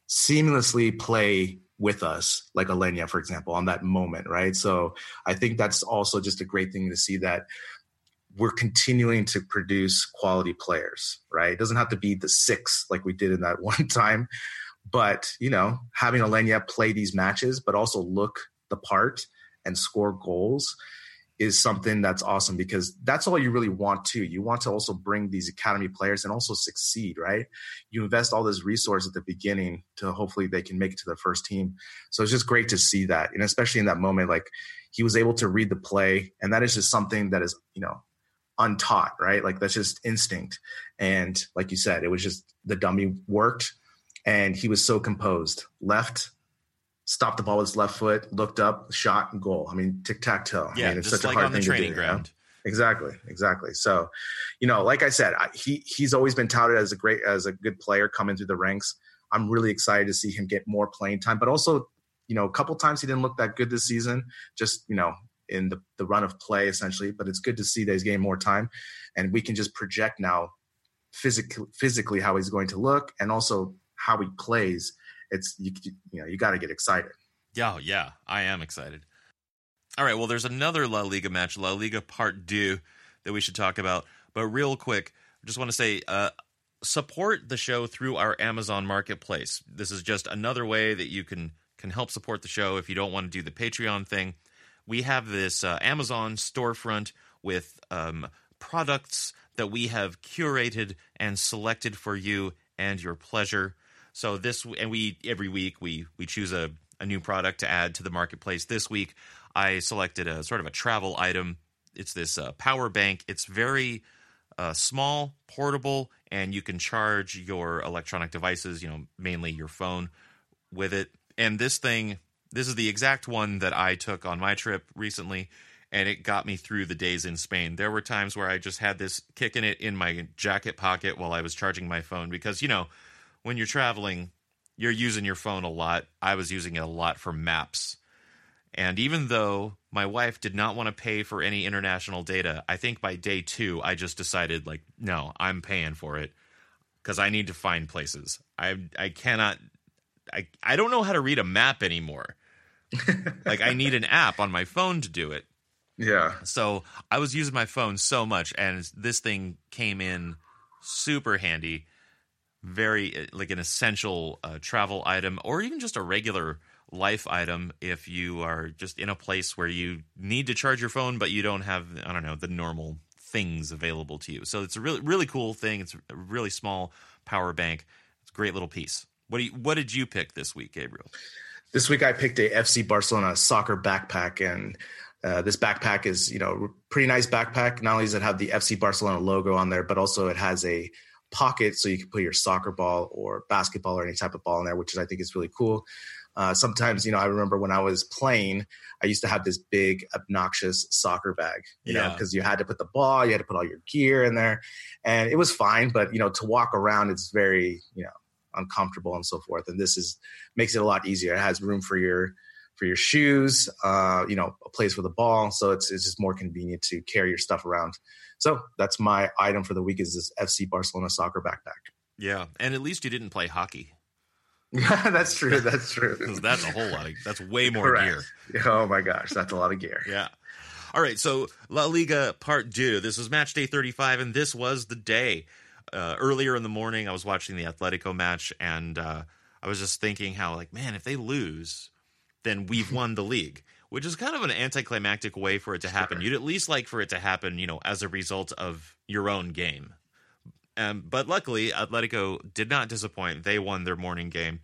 seamlessly play with us, like Aleñá, for example, on that moment, right? So I think that's also just a great thing to see that we're continuing to produce quality players, right? It doesn't have to be the six like we did in that one time, but you know, having Aleñá play these matches, but also look the part and score goals is something that's awesome because that's all you really want to. You want to also bring these academy players and also succeed, right? You invest all this resource at the beginning to hopefully they can make it to the first team. So it's just great to see that. And especially in that moment, like he was able to read the play. And that is just something that is, you know, untaught, right? Like that's just instinct. And like you said, it was just the dummy worked and he was so composed. Left, stopped the ball with his left foot, looked up, shot, and goal. I mean, tic tac toe. Yeah, I mean, it's such like a hard on the training do, ground. You know? Exactly, exactly. So, you know, like I said, I, he he's always been touted as a great as a good player coming through the ranks. I'm really excited to see him get more playing time, but also, you know, a couple times he didn't look that good this season. Just you know, in the, the run of play essentially. But it's good to see that he's getting more time, and we can just project now physically physically how he's going to look and also how he plays. It's you you know you got to get excited. Yeah, yeah, I am excited. All right, well, there's another La Liga match, La Liga Part Two, that we should talk about. But real quick, I just want to say, uh, support the show through our Amazon Marketplace. This is just another way that you can can help support the show if you don't want to do the Patreon thing we have this uh, Amazon storefront with um, products that we have curated and selected for you and your pleasure. So this and we every week we we choose a, a new product to add to the marketplace. This week I selected a sort of a travel item. It's this uh, power bank. It's very uh, small, portable, and you can charge your electronic devices, you know, mainly your phone, with it. And this thing this is the exact one that I took on my trip recently, and it got me through the days in Spain. There were times where I just had this kicking it in my jacket pocket while I was charging my phone because, you know, when you're traveling, you're using your phone a lot. I was using it a lot for maps. And even though my wife did not want to pay for any international data, I think by day two, I just decided, like, no, I'm paying for it because I need to find places. I I cannot I I don't know how to read a map anymore. like I need an app on my phone to do it. Yeah. So I was using my phone so much, and this thing came in super handy, very uh, like an essential uh, travel item, or even just a regular life item if you are just in a place where you need to charge your phone, but you don't have I don't know the normal things available to you. So it's a really really cool thing. It's a really small power bank. It's a great little piece. What do you, what did you pick this week, Gabriel? This week I picked a FC Barcelona soccer backpack, and uh, this backpack is you know pretty nice backpack. Not only does it have the FC Barcelona logo on there, but also it has a pocket so you can put your soccer ball or basketball or any type of ball in there, which is, I think is really cool. Uh, sometimes, you know, I remember when I was playing, I used to have this big, obnoxious soccer bag, you yeah. know, because you had to put the ball, you had to put all your gear in there, and it was fine. But you know, to walk around, it's very, you know, uncomfortable and so forth. And this is makes it a lot easier. It has room for your for your shoes, uh, you know, a place for the ball. So it's it's just more convenient to carry your stuff around. So that's my item for the week is this FC Barcelona soccer backpack. Yeah, and at least you didn't play hockey. Yeah, that's true. That's true. that's a whole lot. Of, that's way more Correct. gear. Oh my gosh, that's a lot of gear. yeah. All right, so La Liga Part Two. This was match day 35, and this was the day uh, earlier in the morning, I was watching the Atletico match, and uh, I was just thinking how, like, man, if they lose, then we've won the league, which is kind of an anticlimactic way for it to happen. Sure. You'd at least like for it to happen, you know, as a result of your own game. Um, but luckily, Atletico did not disappoint. They won their morning game.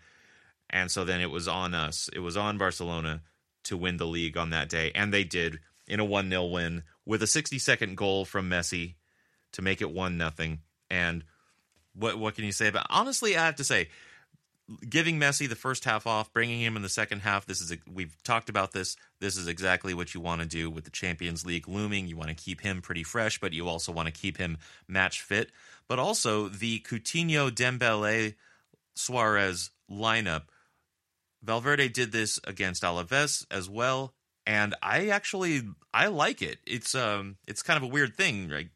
And so then it was on us. It was on Barcelona to win the league on that day. And they did in a 1 0 win with a 60 second goal from Messi to make it 1 nothing. And what what can you say about honestly I have to say giving Messi the first half off, bringing him in the second half. This is a, we've talked about this. This is exactly what you want to do with the Champions League looming. You want to keep him pretty fresh, but you also want to keep him match fit. But also the Coutinho, Dembele, Suarez lineup. Valverde did this against Alaves as well, and I actually I like it. It's um it's kind of a weird thing, right?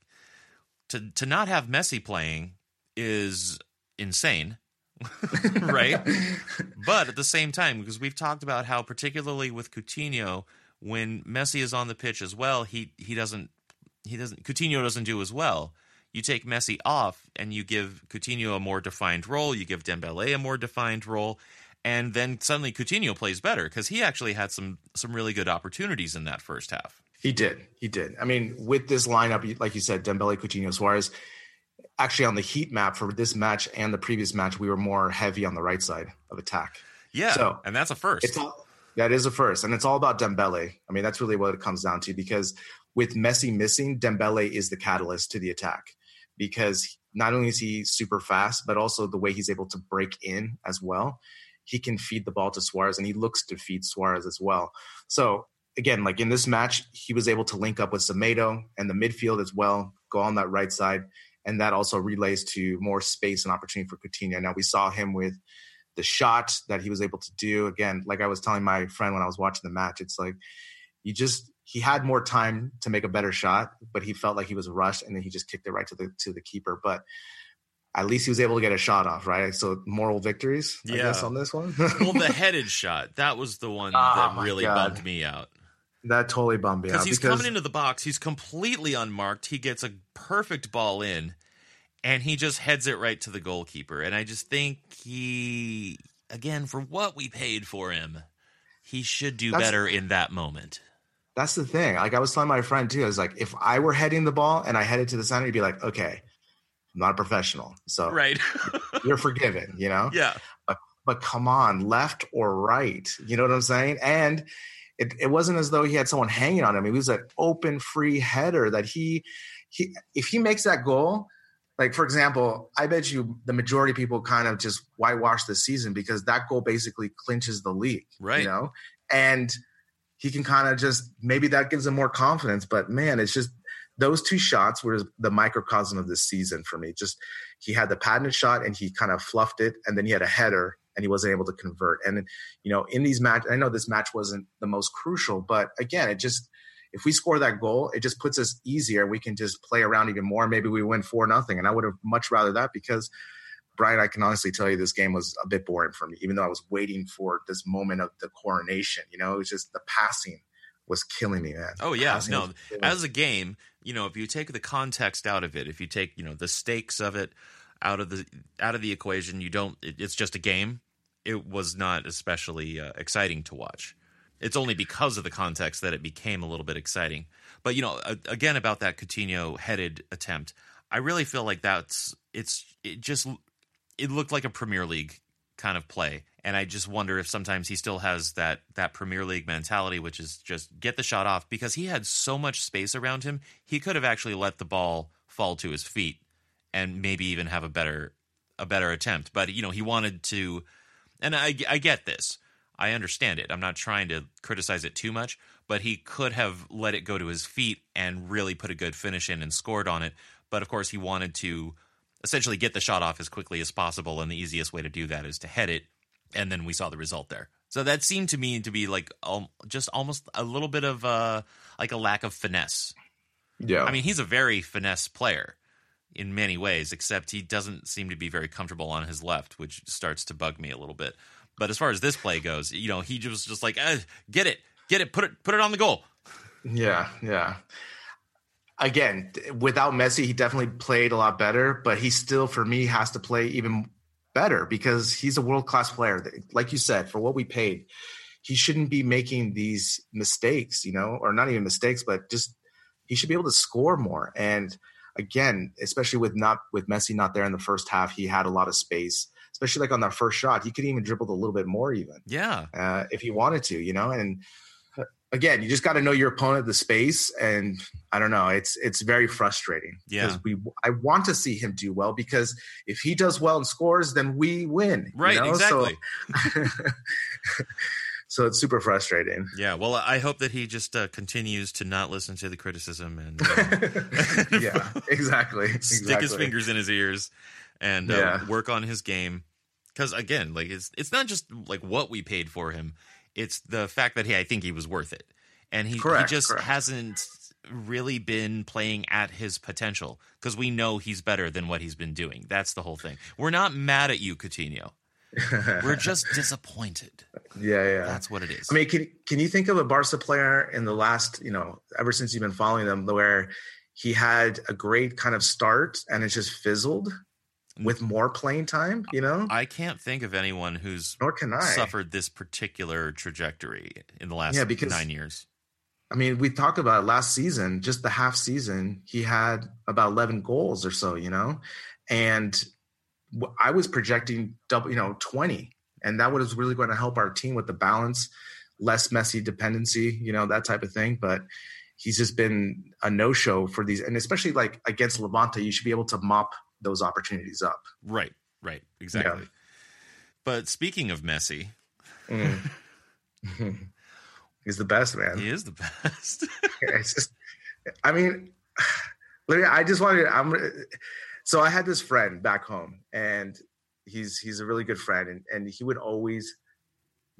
To to not have Messi playing is insane right? but at the same time, because we've talked about how, particularly with Coutinho, when Messi is on the pitch as well, he he doesn't he doesn't Coutinho doesn't do as well. You take Messi off and you give Coutinho a more defined role. You give Dembele a more defined role, and then suddenly Coutinho plays better because he actually had some some really good opportunities in that first half. He did. He did. I mean, with this lineup, like you said, Dembele, Coutinho, Suarez, actually on the heat map for this match and the previous match, we were more heavy on the right side of attack. Yeah, so and that's a first. It's all, that is a first, and it's all about Dembele. I mean, that's really what it comes down to because with Messi missing, Dembele is the catalyst to the attack because not only is he super fast, but also the way he's able to break in as well. He can feed the ball to Suarez, and he looks to feed Suarez as well. So again, like in this match, he was able to link up with Semedo and the midfield as well, go on that right side and that also relays to more space and opportunity for Coutinho. Now we saw him with the shot that he was able to do. Again, like I was telling my friend when I was watching the match, it's like you just he had more time to make a better shot, but he felt like he was rushed, and then he just kicked it right to the to the keeper. But at least he was able to get a shot off, right? So moral victories, yeah. I guess, on this one. well, the headed shot that was the one oh, that really God. bummed me out. That totally bummed me out. He's because he's coming into the box. He's completely unmarked. He gets a perfect ball in, and he just heads it right to the goalkeeper. And I just think he, again, for what we paid for him, he should do that's, better in that moment. That's the thing. Like I was telling my friend too, I was like, if I were heading the ball and I headed to the center, he'd be like, okay, I'm not a professional. So right. you're forgiven, you know? Yeah. But, but come on, left or right. You know what I'm saying? And it, it wasn't as though he had someone hanging on him. It was an open free header that he he if he makes that goal, like for example, I bet you the majority of people kind of just whitewash the season because that goal basically clinches the league. Right. You know? And he can kind of just maybe that gives him more confidence. But man, it's just those two shots were the microcosm of this season for me. Just he had the patented shot and he kind of fluffed it, and then he had a header and he wasn't able to convert. And you know, in these match, I know this match wasn't the most crucial, but again, it just if we score that goal, it just puts us easier. We can just play around even more. Maybe we win four nothing, and I would have much rather that because. Brien, I can honestly tell you this game was a bit boring for me, even though I was waiting for this moment of the coronation. You know, it was just the passing was killing me, man. Oh yeah, no. As a game, you know, if you take the context out of it, if you take you know the stakes of it out of the out of the equation, you don't. It, it's just a game it was not especially uh, exciting to watch. It's only because of the context that it became a little bit exciting. But you know, again about that Coutinho headed attempt, I really feel like that's it's it just it looked like a Premier League kind of play, and I just wonder if sometimes he still has that that Premier League mentality, which is just get the shot off because he had so much space around him, he could have actually let the ball fall to his feet and maybe even have a better a better attempt. But you know, he wanted to and I, I get this. I understand it. I'm not trying to criticize it too much, but he could have let it go to his feet and really put a good finish in and scored on it. But of course, he wanted to essentially get the shot off as quickly as possible, and the easiest way to do that is to head it. And then we saw the result there. So that seemed to me to be like um, just almost a little bit of uh, like a lack of finesse. Yeah, I mean he's a very finesse player, in many ways, except he doesn't seem to be very comfortable on his left, which starts to bug me a little bit. But as far as this play goes, you know, he was just like, eh, "Get it, get it, put it, put it on the goal." Yeah, yeah. Again, without Messi, he definitely played a lot better, but he still, for me, has to play even better because he's a world class player. Like you said, for what we paid, he shouldn't be making these mistakes, you know, or not even mistakes, but just he should be able to score more. And again, especially with not with Messi not there in the first half, he had a lot of space. Especially like on that first shot, he could even dribble a little bit more, even yeah, uh, if he wanted to, you know. And again, you just got to know your opponent, the space, and I don't know. It's it's very frustrating Yeah. because we I want to see him do well because if he does well and scores, then we win. you Right, know? exactly. So, so it's super frustrating. Yeah, well, I hope that he just uh, continues to not listen to the criticism and uh, yeah, exactly. stick his fingers in his ears and uh, Yeah. work on his game. Because again, like it's it's not just like what we paid for him; it's the fact that he I think he was worth it, and he Correct, he just correct. hasn't really been playing at his potential because we know he's better than what he's been doing. That's the whole thing. We're not mad at you, Coutinho. We're just disappointed. Yeah, yeah. That's what it is. I mean, can can you think of a Barca player in the last, you know, ever since you've been following them, where he had a great kind of start and it just fizzled with more playing time? You know, I can't think of anyone who's nor can I. suffered this particular trajectory in the last Yeah, because- nine years. I mean, we talked about last season, just the half season, he had about 11 goals or so, you know, and I was projecting double, you know, 20, and that was really going to help our team with the balance, less Messi dependency, you know, that type of thing. But he's just been a no show for these, and especially like against Levante, you should be able to mop those opportunities up. Right, right, exactly. But speaking of Messi, Mm. he's the best, man. he is the best. it's just i mean let me i just wanted i'm so i had this friend back home and he's he's a really good friend and, and he would always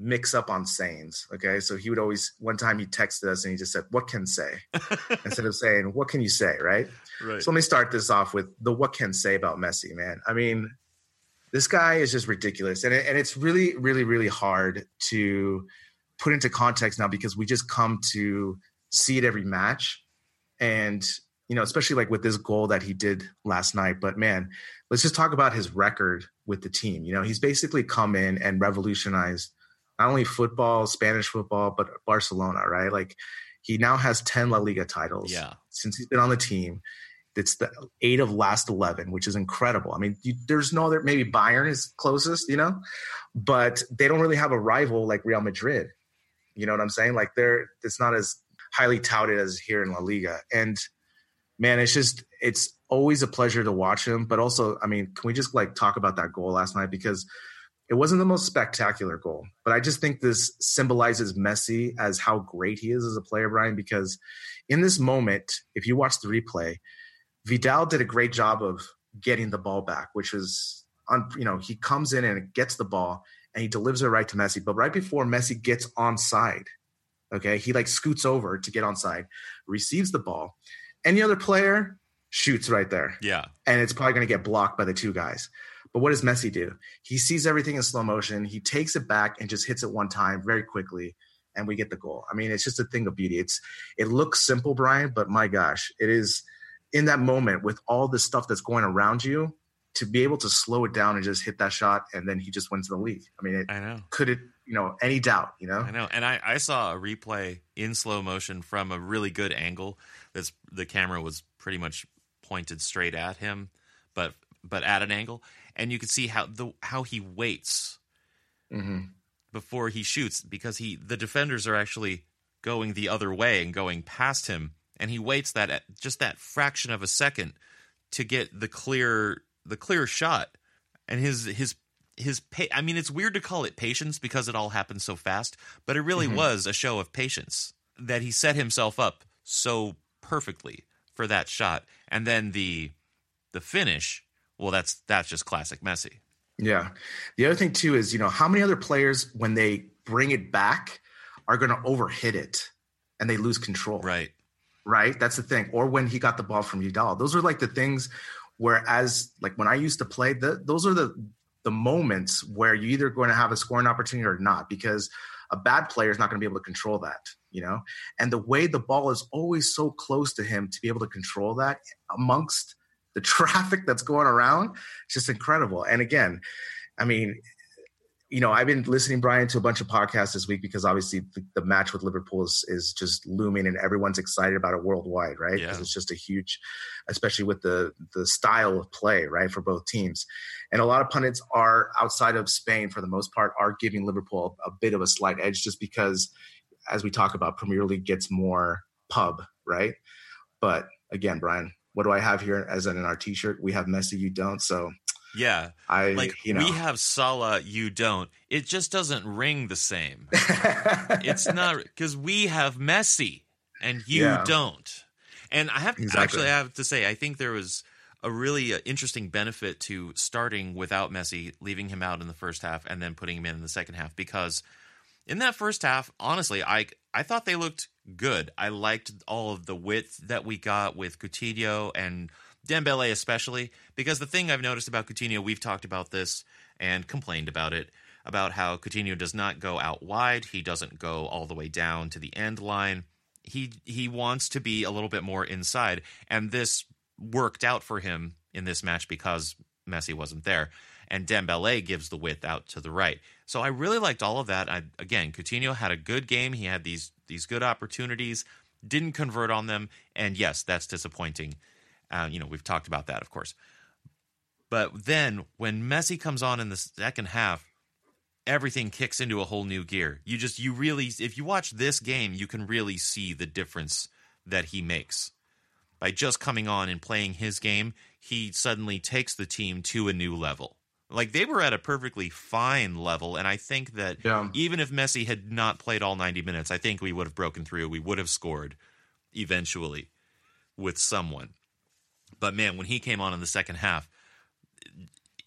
mix up on sayings okay so he would always one time he texted us and he just said what can say instead of saying what can you say right right. so let me start this off with the what can say about Messi, man. I mean, this guy is just ridiculous, and it, and it's really, really, really hard to put into context now because we just come to see it every match, and you know, especially like with this goal that he did last night. But man, let's just talk about his record with the team. You know, he's basically come in and revolutionized not only football, Spanish football, but Barcelona, right? Like he now has 10 La Liga titles yeah, since he's been on the team. It's the eight of last 11, which is incredible. I mean, you, there's no other, maybe Bayern is closest, you know, but they don't really have a rival like Real Madrid. You know what I'm saying? Like they're, it's not as highly touted as here in La Liga. And man, it's just, it's always a pleasure to watch him. But also, I mean, can we just like talk about that goal last night? Because it wasn't the most spectacular goal, but I just think this symbolizes Messi as how great he is as a player, Brien, because in this moment, if you watch the replay, Vidal did a great job of getting the ball back, which was on, you know, he comes in and gets the ball and he delivers it right to Messi. But right before Messi gets onside, okay, he like scoots over to get onside, receives the ball. Any other player shoots right there yeah, and it's probably going to get blocked by the two guys. But what does Messi do? He sees everything in slow motion. He takes it back and just hits it one time very quickly, and we get the goal. I mean, it's just a thing of beauty. It's it looks simple, Brien, but my gosh, it is in that moment with all the stuff that's going around you to be able to slow it down and just hit that shot, and then he just wins the league. I mean, it I know. could it you know any doubt, you know? I know, and I, I saw a replay in slow motion from a really good angle. The camera was pretty much pointed straight at him, but but at an angle, and you could see how the how he waits hmm before he shoots because he the defenders are actually going the other way and going past him, and he waits that just that fraction of a second to get the clear the clear shot, and his his his pa- I mean, it's weird to call it patience because it all happened so fast, but it really Mhm. was a show of patience that he set himself up so perfectly for that shot, and then the the finish. Well, that's that's just classic Messi. Yeah. The other thing too is, you know, how many other players when they bring it back are going to overhit it and they lose control. Right. Right. That's the thing. Or when he got the ball from Vidal, those are like the things where, as like when I used to play, the, those are the the moments where you're either going to have a scoring opportunity or not, because a bad player is not going to be able to control that. You know, and the way the ball is always so close to him to be able to control that amongst the traffic that's going around, it's just incredible. And again, I mean, you know, I've been listening, Brien, to a bunch of podcasts this week because obviously the, the match with Liverpool is, is just looming and everyone's excited about it worldwide, right? Because Yeah. it's just a huge, especially with the the style of play, right, for both teams. And a lot of pundits are outside of Spain for the most part are giving Liverpool a, bit of a slight edge just because as we talk about, Premier League gets more pub, right? But again, Brien, what do I have here as in our T-shirt? We have Messi, you don't. So yeah, I like you know we have Salah, you don't. It just doesn't ring the same. it's not because we have Messi and you Yeah. don't. And I have Exactly. actually I have to say I think there was a really uh, interesting benefit to starting without Messi, leaving him out in the first half, and then putting him in in the second half because in that first half, honestly, I I thought they looked good. I liked all of the width that we got with Coutinho and Dembele especially because the thing I've noticed about Coutinho, we've talked about this and complained about it about how Coutinho does not go out wide, he doesn't go all the way down to the end line. He he wants to be a little bit more inside and this worked out for him in this match because Messi wasn't there and Dembele gives the width out to the right. So I really liked all of that. I, again, Coutinho had a good game. He had these these good opportunities, didn't convert on them, and yes, that's disappointing. Uh, you know, we've talked about that, of course. But then when Messi comes on in the second half, everything kicks into a whole new gear. You just you really if you watch this game, you can really see the difference that he makes. By just coming on and playing his game, he suddenly takes the team to a new level. Like they were at a perfectly fine level, and I think that Yeah. even if Messi had not played all 90 minutes, I think we would have broken through. We would have scored eventually with someone. But man, when he came on in the second half,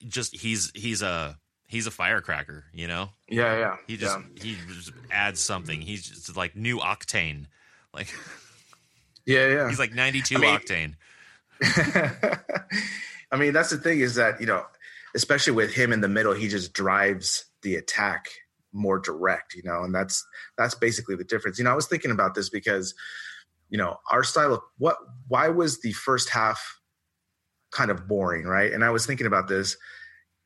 just he's he's a he's a firecracker, you know? yeah, yeah. He just yeah. he just adds something. He's just like new octane. Like yeah, yeah. he's like 92 I mean- octane. I mean, that's the thing is that, you know, especially with him in the middle, he just drives the attack more direct, you know, and that's that's basically the difference. You know, I was thinking about this because, you know, our style of what why was the first half kind of boring, right? And I was thinking about this,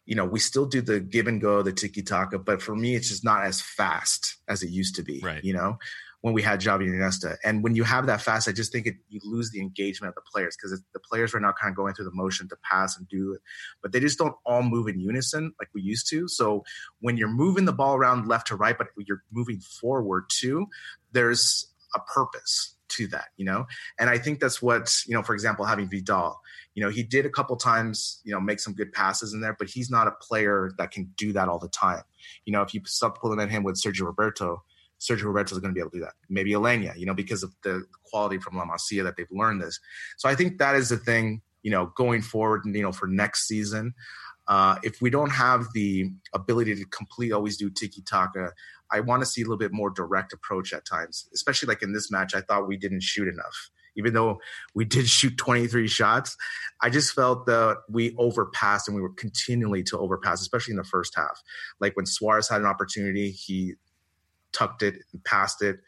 you know, we still do the give and go, the tiki taka, but for me, it's just not as fast as it used to be, Right. you know, when we had Xavi and Iniesta. And when you have that fast, I just think it, you lose the engagement of the players because the players are now kind of going through the motion to pass and do it, but they just don't all move in unison like we used to. So when you're moving the ball around left to right, but you're moving forward too, there's a purpose to that, you know? And I think that's what, you know, for example, having Vidal, you know, he did a couple times, you know, make some good passes in there, but he's not a player that can do that all the time. You know, if you supplement him with Sergio Roberto, Sergio Roberto is going to be able to do that. Maybe Aleñá, you know, because of the quality from La Masia that they've learned this. So I think that is the thing, you know, going forward, you know, for next season. Uh, if we don't have the ability to complete, always do tiki taka, I want to see a little bit more direct approach at times, especially like in this match. I thought we didn't shoot enough. Even though we did shoot 23 shots, I just felt that we overpassed and we were continually to overpass, especially in the first half. Like when Suarez had an opportunity, he tucked it and passed it.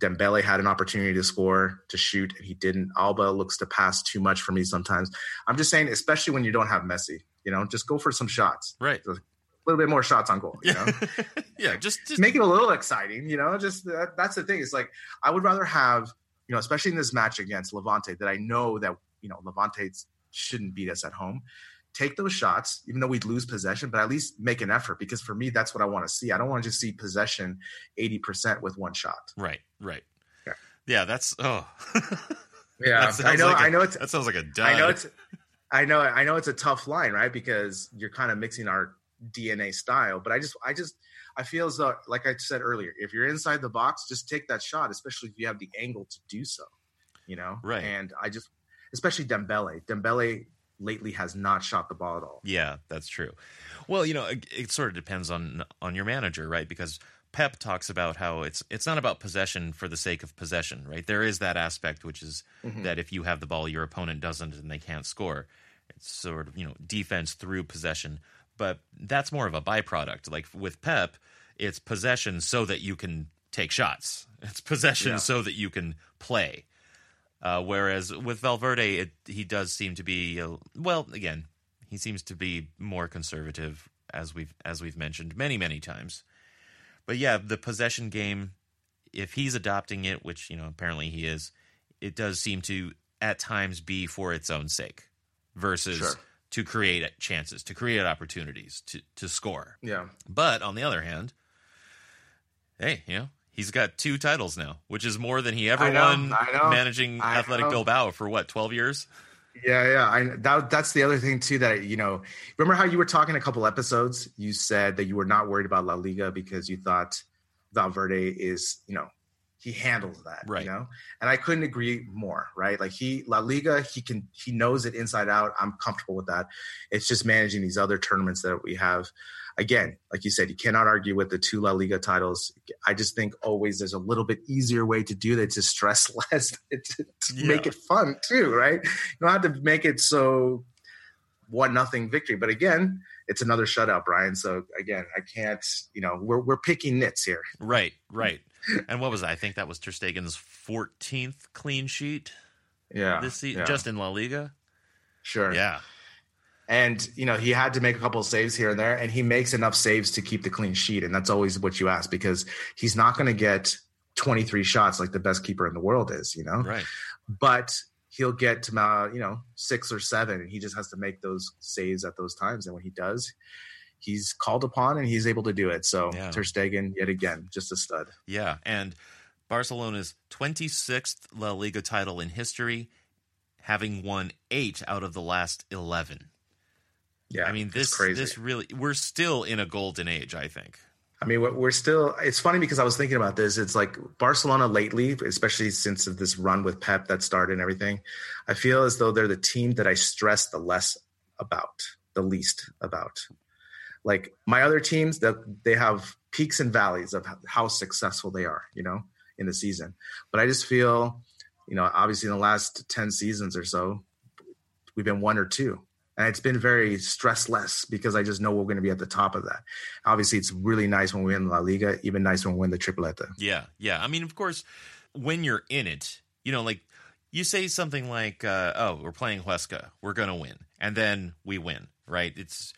Dembele had an opportunity to score, to shoot, and he didn't. Alba looks to pass too much for me sometimes. I'm just saying, especially when you don't have Messi, you know, just go for some shots. Right. A little bit more shots on goal, you know? yeah, just just make it a little exciting, you know. Just that, that's the thing. It's like I would rather have, you know, especially in this match against Levante, that I know that you know Levante shouldn't beat us at home. Take those shots, even though we'd lose possession, but at least make an effort because for me, that's what I want to see. I don't want to just see possession eighty percent with one shot. right, right. Yeah. Yeah, that's oh. Yeah, I know. like a- I know it's. That sounds like a dud. I know it's. I know. I know it's a tough line, right? Because you're kind of mixing our DNA style. But I just, I just, I feel as though, like I said earlier, if you're inside the box, just take that shot, especially if you have the angle to do so. You know, Right. And I just, especially Dembele. Dembele lately has not shot the ball at all. Yeah, that's true. Well, you know, it, it sort of depends on on your manager, right? Because Pep talks about how it's it's not about possession for the sake of possession, right? There is that aspect which is Mm-hmm. that if you have the ball, your opponent doesn't, and they can't score. It's sort of you know defense through possession, but that's more of a byproduct. Like with Pep, it's possession so that you can take shots. It's possession Yeah. so that you can play. Uh, whereas with Valverde, it, he does seem to be uh, well. Again, he seems to be more conservative, as we've as we've mentioned many many times. But yeah, the possession game, if he's adopting it, which you know apparently he is, it does seem to at times be for its own sake, versus Sure. to create chances, to create opportunities, to to score. Yeah. But on the other hand, hey, you know, He's got two titles now, which is more than he ever know, won managing I Athletic know. Bilbao for what, 12 years? Yeah, yeah. I that that's the other thing too that you know. Remember how you were talking a couple episodes? You said that you were not worried about La Liga because you thought Valverde is, you know, he handles that, Right. You know, and I couldn't agree more. Right, like he La Liga, he can he knows it inside out. I'm comfortable with that. It's just managing these other tournaments that we have. Again, like you said, you cannot argue with the two La Liga titles. I just think always there's a little bit easier way to do that to stress less, to, to make it fun too, right? You don't have to make it so one nothing victory. But again, it's another shutout, Brien. So again, I can't. You know, we're we're picking nits here. Right, right. and what was that? I think that was Ter Stegen's 14th clean sheet Yeah, this season, yeah, just in La Liga. sure. Yeah, And you know, he had to make a couple of saves here and there, and he makes enough saves to keep the clean sheet, and that's always what you ask because he's not going to get 23 shots like the best keeper in the world is, you know. right. But he'll get to uh, you know six or seven, and he just has to make those saves at those times, and when he does. He's called upon and he's able to do it. So Yeah. Ter Stegen, yet again, just a stud. Yeah, and Barcelona's 26th La Liga title in history, having won eight out of the last 11. Yeah, I mean, this this really we're still in a golden age. I think. I mean, we're we're still. It's funny because I was thinking about this. It's like Barcelona lately, especially since of this run with Pep that started and everything. I feel as though they're the team that I stress the less about, the least about. Like my other teams, that they have peaks and valleys of how successful they are, you know, in the season. But I just feel, you know, obviously in the last ten seasons or so, we've been one or two. And it's been very stress less because I just know we're going to be at the top of that. Obviously, it's really nice when we win La Liga, even nice when we win the Tripleta. Yeah, yeah. I mean, of course, when you're in it, you know, like you say something like, uh, "Oh, we're playing Huesca, we're gonna win," and then we win, right? It's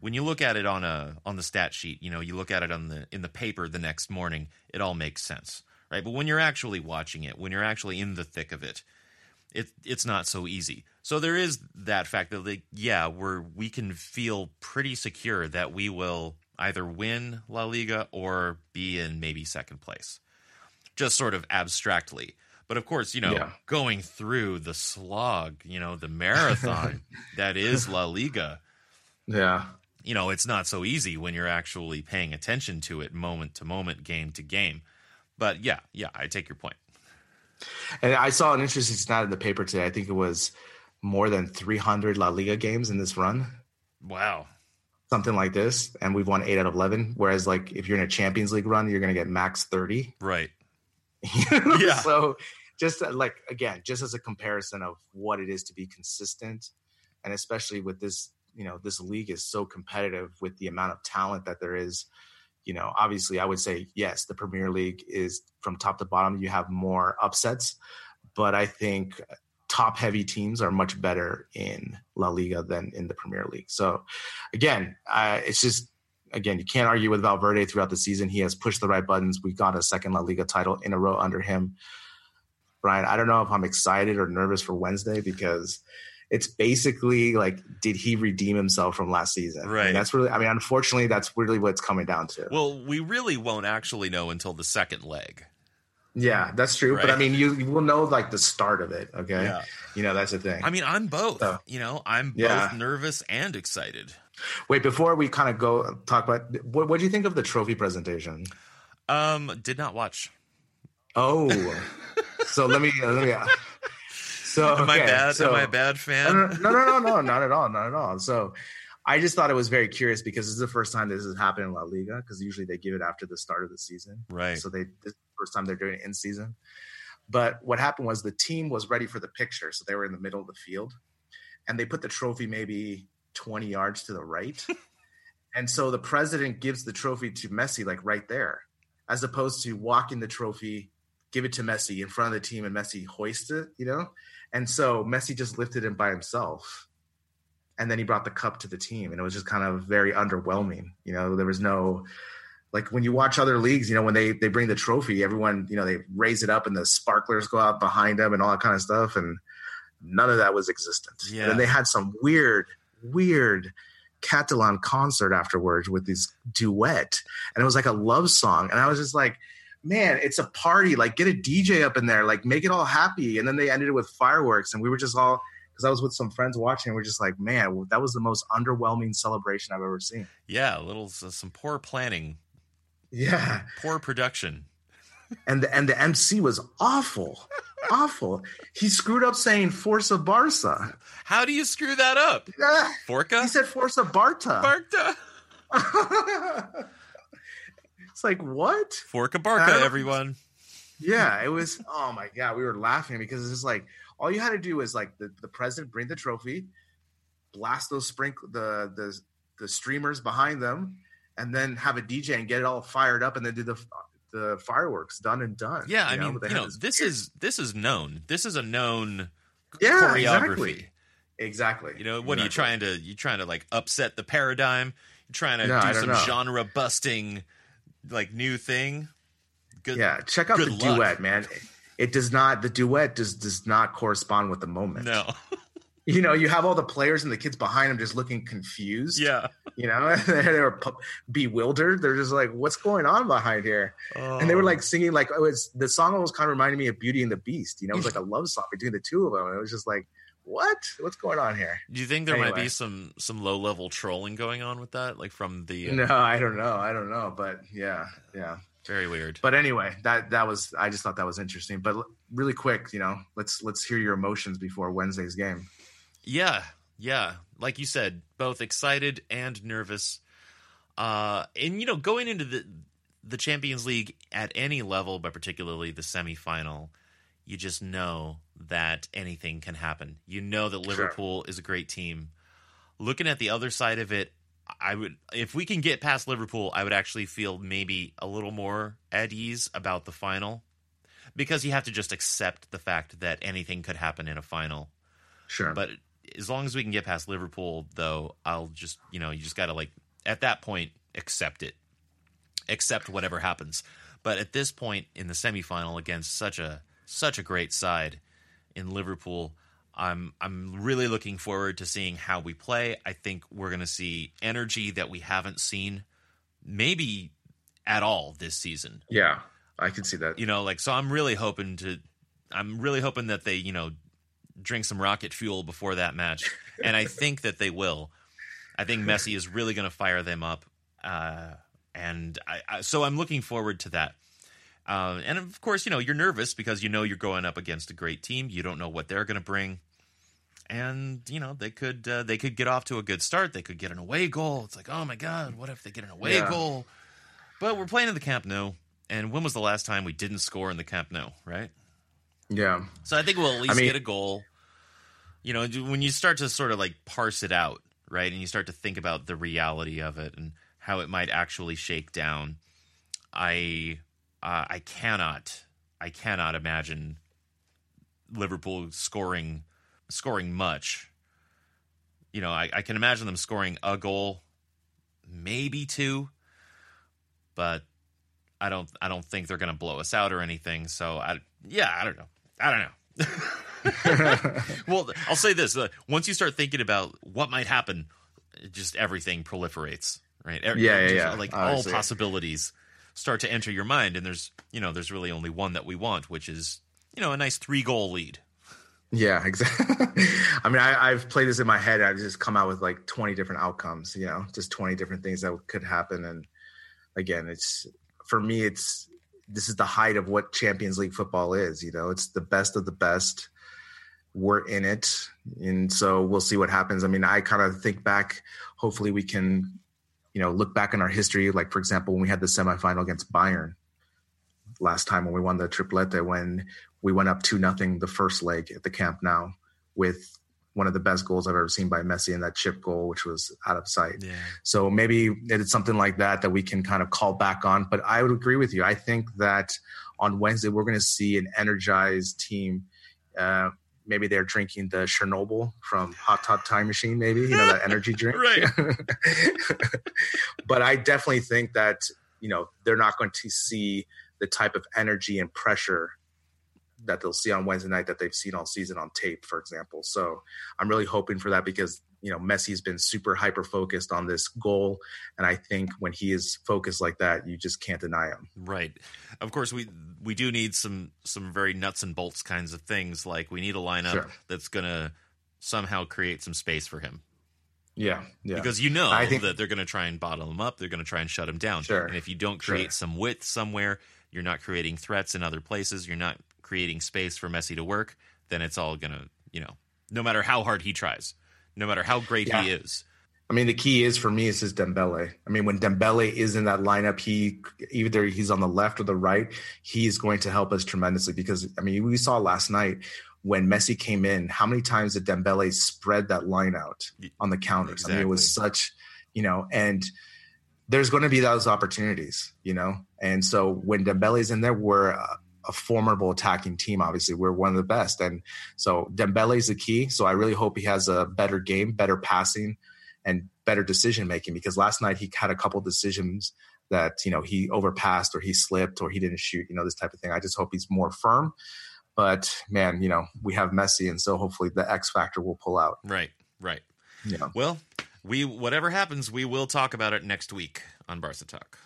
when you look at it on a on the stat sheet, you know, you look at it on the in the paper the next morning, it all makes sense, right? But when you're actually watching it, when you're actually in the thick of it, it it's not so easy. So there is that fact that like yeah, we're we can feel pretty secure that we will either win La Liga or be in maybe second place. Just sort of abstractly. But of course, you know, Yeah. going through the slog, you know, the marathon that is La Liga, Yeah. you know, it's not so easy when you're actually paying attention to it moment to moment, game to game. But yeah, yeah, I take your point. And I saw an interesting stat in the paper today. I think it was more than 300 La Liga games in this run, Wow. something like this. And we've won eight out of 11. Whereas, like, if you're in a Champions League run, you're going to get max 30. Right. yeah. So, just uh, like, again, just as a comparison of what it is to be consistent, and especially with this, you know, this league is so competitive with the amount of talent that there is. You know, obviously, I would say yes, the Premier League is from top to bottom. You have more upsets, but I think top heavy teams are much better in La Liga than in the Premier League. So, again, it's just again you can't argue with Valverde throughout the season. He has pushed the right buttons. We got a second La Liga title in a row under him. Brien, I don't know if I'm excited or nervous for Wednesday because it's basically like, did he redeem himself from last season? Right. And that's really, I mean, unfortunately, that's really what it's coming down to. Well, we really won't actually know until the second leg. yeah, that's true. But I mean, you, you will know like the start of it. Okay. Yeah. You know, that's the thing. I mean, I'm both. So- you know, I'm Yeah. both nervous and excited. Wait, before we kind of go talk about what what do you think of the trophy presentation? Um, did not watch. Oh, so let me let me. So Am I bad? so- Am I a bad fan? No, no, no, no, no, not at all, not at all. So, I just thought it was very curious because this is the first time this has happened in La Liga because usually they give it after the start of the season. Right. So they this is the first time they're doing it in season. But what happened was the team was ready for the picture, so they were in the middle of the field, and they put the trophy maybe twenty yards to the right, and so the president gives the trophy to Messi like right there, as opposed to walking the trophy, give it to Messi in front of the team, and Messi hoist it, you know, and so Messi just lifted him by himself. And then he brought the cup to the team, and it was just kind of very underwhelming. You know, there was no like when you watch other leagues, you know, when they they bring the trophy, everyone, you know, they raise it up and the sparklers go out behind them and all that kind of stuff, and none of that was existent. Yeah. And then they had some weird, weird Catalan concert afterwards with this duet, and it was like a love song, and I was just like, man, it's a party. Like, get a DJ up in there, like, make it all happy. And then they ended it with fireworks, and we were just all because I was with some friends watching. And we're just like, man, that was the most underwhelming celebration I've ever seen. Yeah, a little some poor planning. Yeah, poor production. And the and the MC was awful, awful. He screwed up saying Forza Barca. How do you screw that up? Forca. He said Forza Barta. Barta. like what? Forca Barca, everyone. Yeah, it was. Oh my god, we were laughing because it's just like all you had to do is like the, the president bring the trophy, blast those sprinkle the the the streamers behind them, and then have a DJ and get it all fired up, and then do the the fireworks done and done. Yeah, I know? mean, you know, this, this is this is known. This is a known yeah, choreography. Exactly. exactly. You know, what exactly. are you trying to you trying to like upset the paradigm? You're trying to no, do some know. genre busting like new thing. Good. Yeah, check out the luck. duet, man it does not the duet does does not correspond with the moment. No. you know, you have all the players and the kids behind them just looking confused. Yeah. You know, they were bewildered. They're just like, what's going on behind here? Oh. And they were like singing, like, it was the song almost kind of reminded me of Beauty and the Beast. You know, it was like a love song between the two of them. And it was just like, what? What's going on here? Do you think there anyway. might be some some low level trolling going on with that, like from the? Uh... No, I don't know. I don't know, but yeah, yeah. Very weird. But anyway, that that was I just thought that was interesting. But really quick, you know, let's let's hear your emotions before Wednesday's game. Yeah, yeah. Like you said, both excited and nervous. Uh, and you know, going into the the Champions League at any level, but particularly the semifinal, you just know that anything can happen. You know that Liverpool sure. is a great team. Looking at the other side of it, I would if we can get past Liverpool, I would actually feel maybe a little more at ease about the final because you have to just accept the fact that anything could happen in a final. Sure. But as long as we can get past Liverpool though, I'll just, you know, you just got to like at that point accept it. Accept whatever happens. But at this point in the semifinal against such a such a great side in Liverpool, I'm I'm really looking forward to seeing how we play. I think we're going to see energy that we haven't seen maybe at all this season. Yeah, I can see that. You know, like so I'm really hoping to I'm really hoping that they, you know, drink some rocket fuel before that match. and I think that they will. I think Messi is really going to fire them up. Uh, and I, I, so I'm looking forward to that. Uh, and of course, you know, you're nervous because you know you're going up against a great team. You don't know what they're going to bring. And you know they could uh, they could get off to a good start. They could get an away goal. It's like, oh my god, what if they get an away yeah. goal? But we're playing in the Camp Nou, and when was the last time we didn't score in the Camp Nou? Right? Yeah. So I think we'll at least I mean, get a goal. You know, when you start to sort of like parse it out, right, and you start to think about the reality of it and how it might actually shake down, I uh, I cannot, I cannot imagine Liverpool scoring scoring much. You know, I, I can imagine them scoring a goal, maybe two, but I don't I don't think they're going to blow us out or anything. So I yeah, I don't know. I don't know. well, I'll say this: uh, once you start thinking about what might happen, just everything proliferates, right? yeah, yeah, yeah. Like all possibilities start to enter your mind and there's you know there's really only one that we want which is you know a nice three goal lead. Yeah exactly. I mean I, have played this in my head. I've just come out with like 20 different outcomes you know just 20 different things that could happen. And again it's for me it's this is the height of what champions league football is you know? It's the best of the best. We're in it. And so we'll see what happens. I mean i kind of think back hopefully we can you know, look back in our history, like for example, when we had the semifinal against Bayern last time when we won the triplete, when we went up two nothing the first leg at the Camp Nou with one of the best goals I've ever seen by Messi in that chip goal, which was out of sight. Yeah. So maybe it's something like that that we can kind of call back on. But I would agree with you. I think that on Wednesday we're going to see an energized team. Uh, maybe they're drinking the Chernobyl from Hot Tub Time Machine, maybe you know that energy drink. right. but I definitely think that you know they're not going to see the type of energy and pressure that they'll see on Wednesday night that they've seen all season on tape, for example. So I'm really hoping for that because you know Messi's been super hyper focused on this goal, and I think when he is focused like that, you just can't deny him. Right. Of course, we we do need some some very nuts and bolts kinds of things. Like we need a lineup sure. that's going to somehow create some space for him. Yeah, yeah. Because you know I think, that they're going to try and bottle him up. They're going to try and shut him down. Sure. And if you don't create sure. some width somewhere, you're not creating threats in other places. You're not creating space for Messi to work. Then it's all going to, you know, no matter how hard he tries, no matter how great yeah. he is. I mean, the key is for me is his Dembele. I mean, when Dembele is in that lineup, he either he's on the left or the right, he's going to help us tremendously because I mean, we saw last night when Messi came in, how many times did Dembele spread that line out on the counters? Exactly. I mean, it was such, you know, and there's going to be those opportunities, you know, and so when Dembele's in there, we're a, a formidable attacking team. Obviously, we're one of the best, and so Dembele is the key. So I really hope he has a better game, better passing, and better decision making. Because last night he had a couple decisions that you know he overpassed or he slipped or he didn't shoot, you know, this type of thing. I just hope he's more firm but man, you know, we have Messi, and so hopefully the X factor will pull out. Right, right. Yeah. Well, we whatever happens, we will talk about it next week on Barca Talk.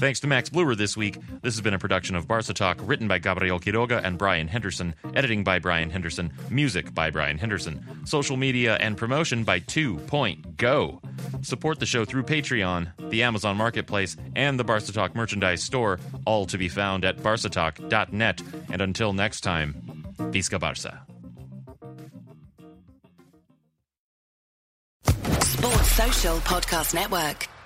Thanks to Max Bluer this week. This has been a production of Barca Talk, written by Gabriel Quiroga and Brien Henderson, editing by Brien Henderson, music by Brien Henderson, social media and promotion by Two Point Go. Support the show through Patreon, the Amazon Marketplace, and the Barca Talk merchandise store, all to be found at barcatalk.net. And until next time, Visca Barca. Sports Social Podcast Network.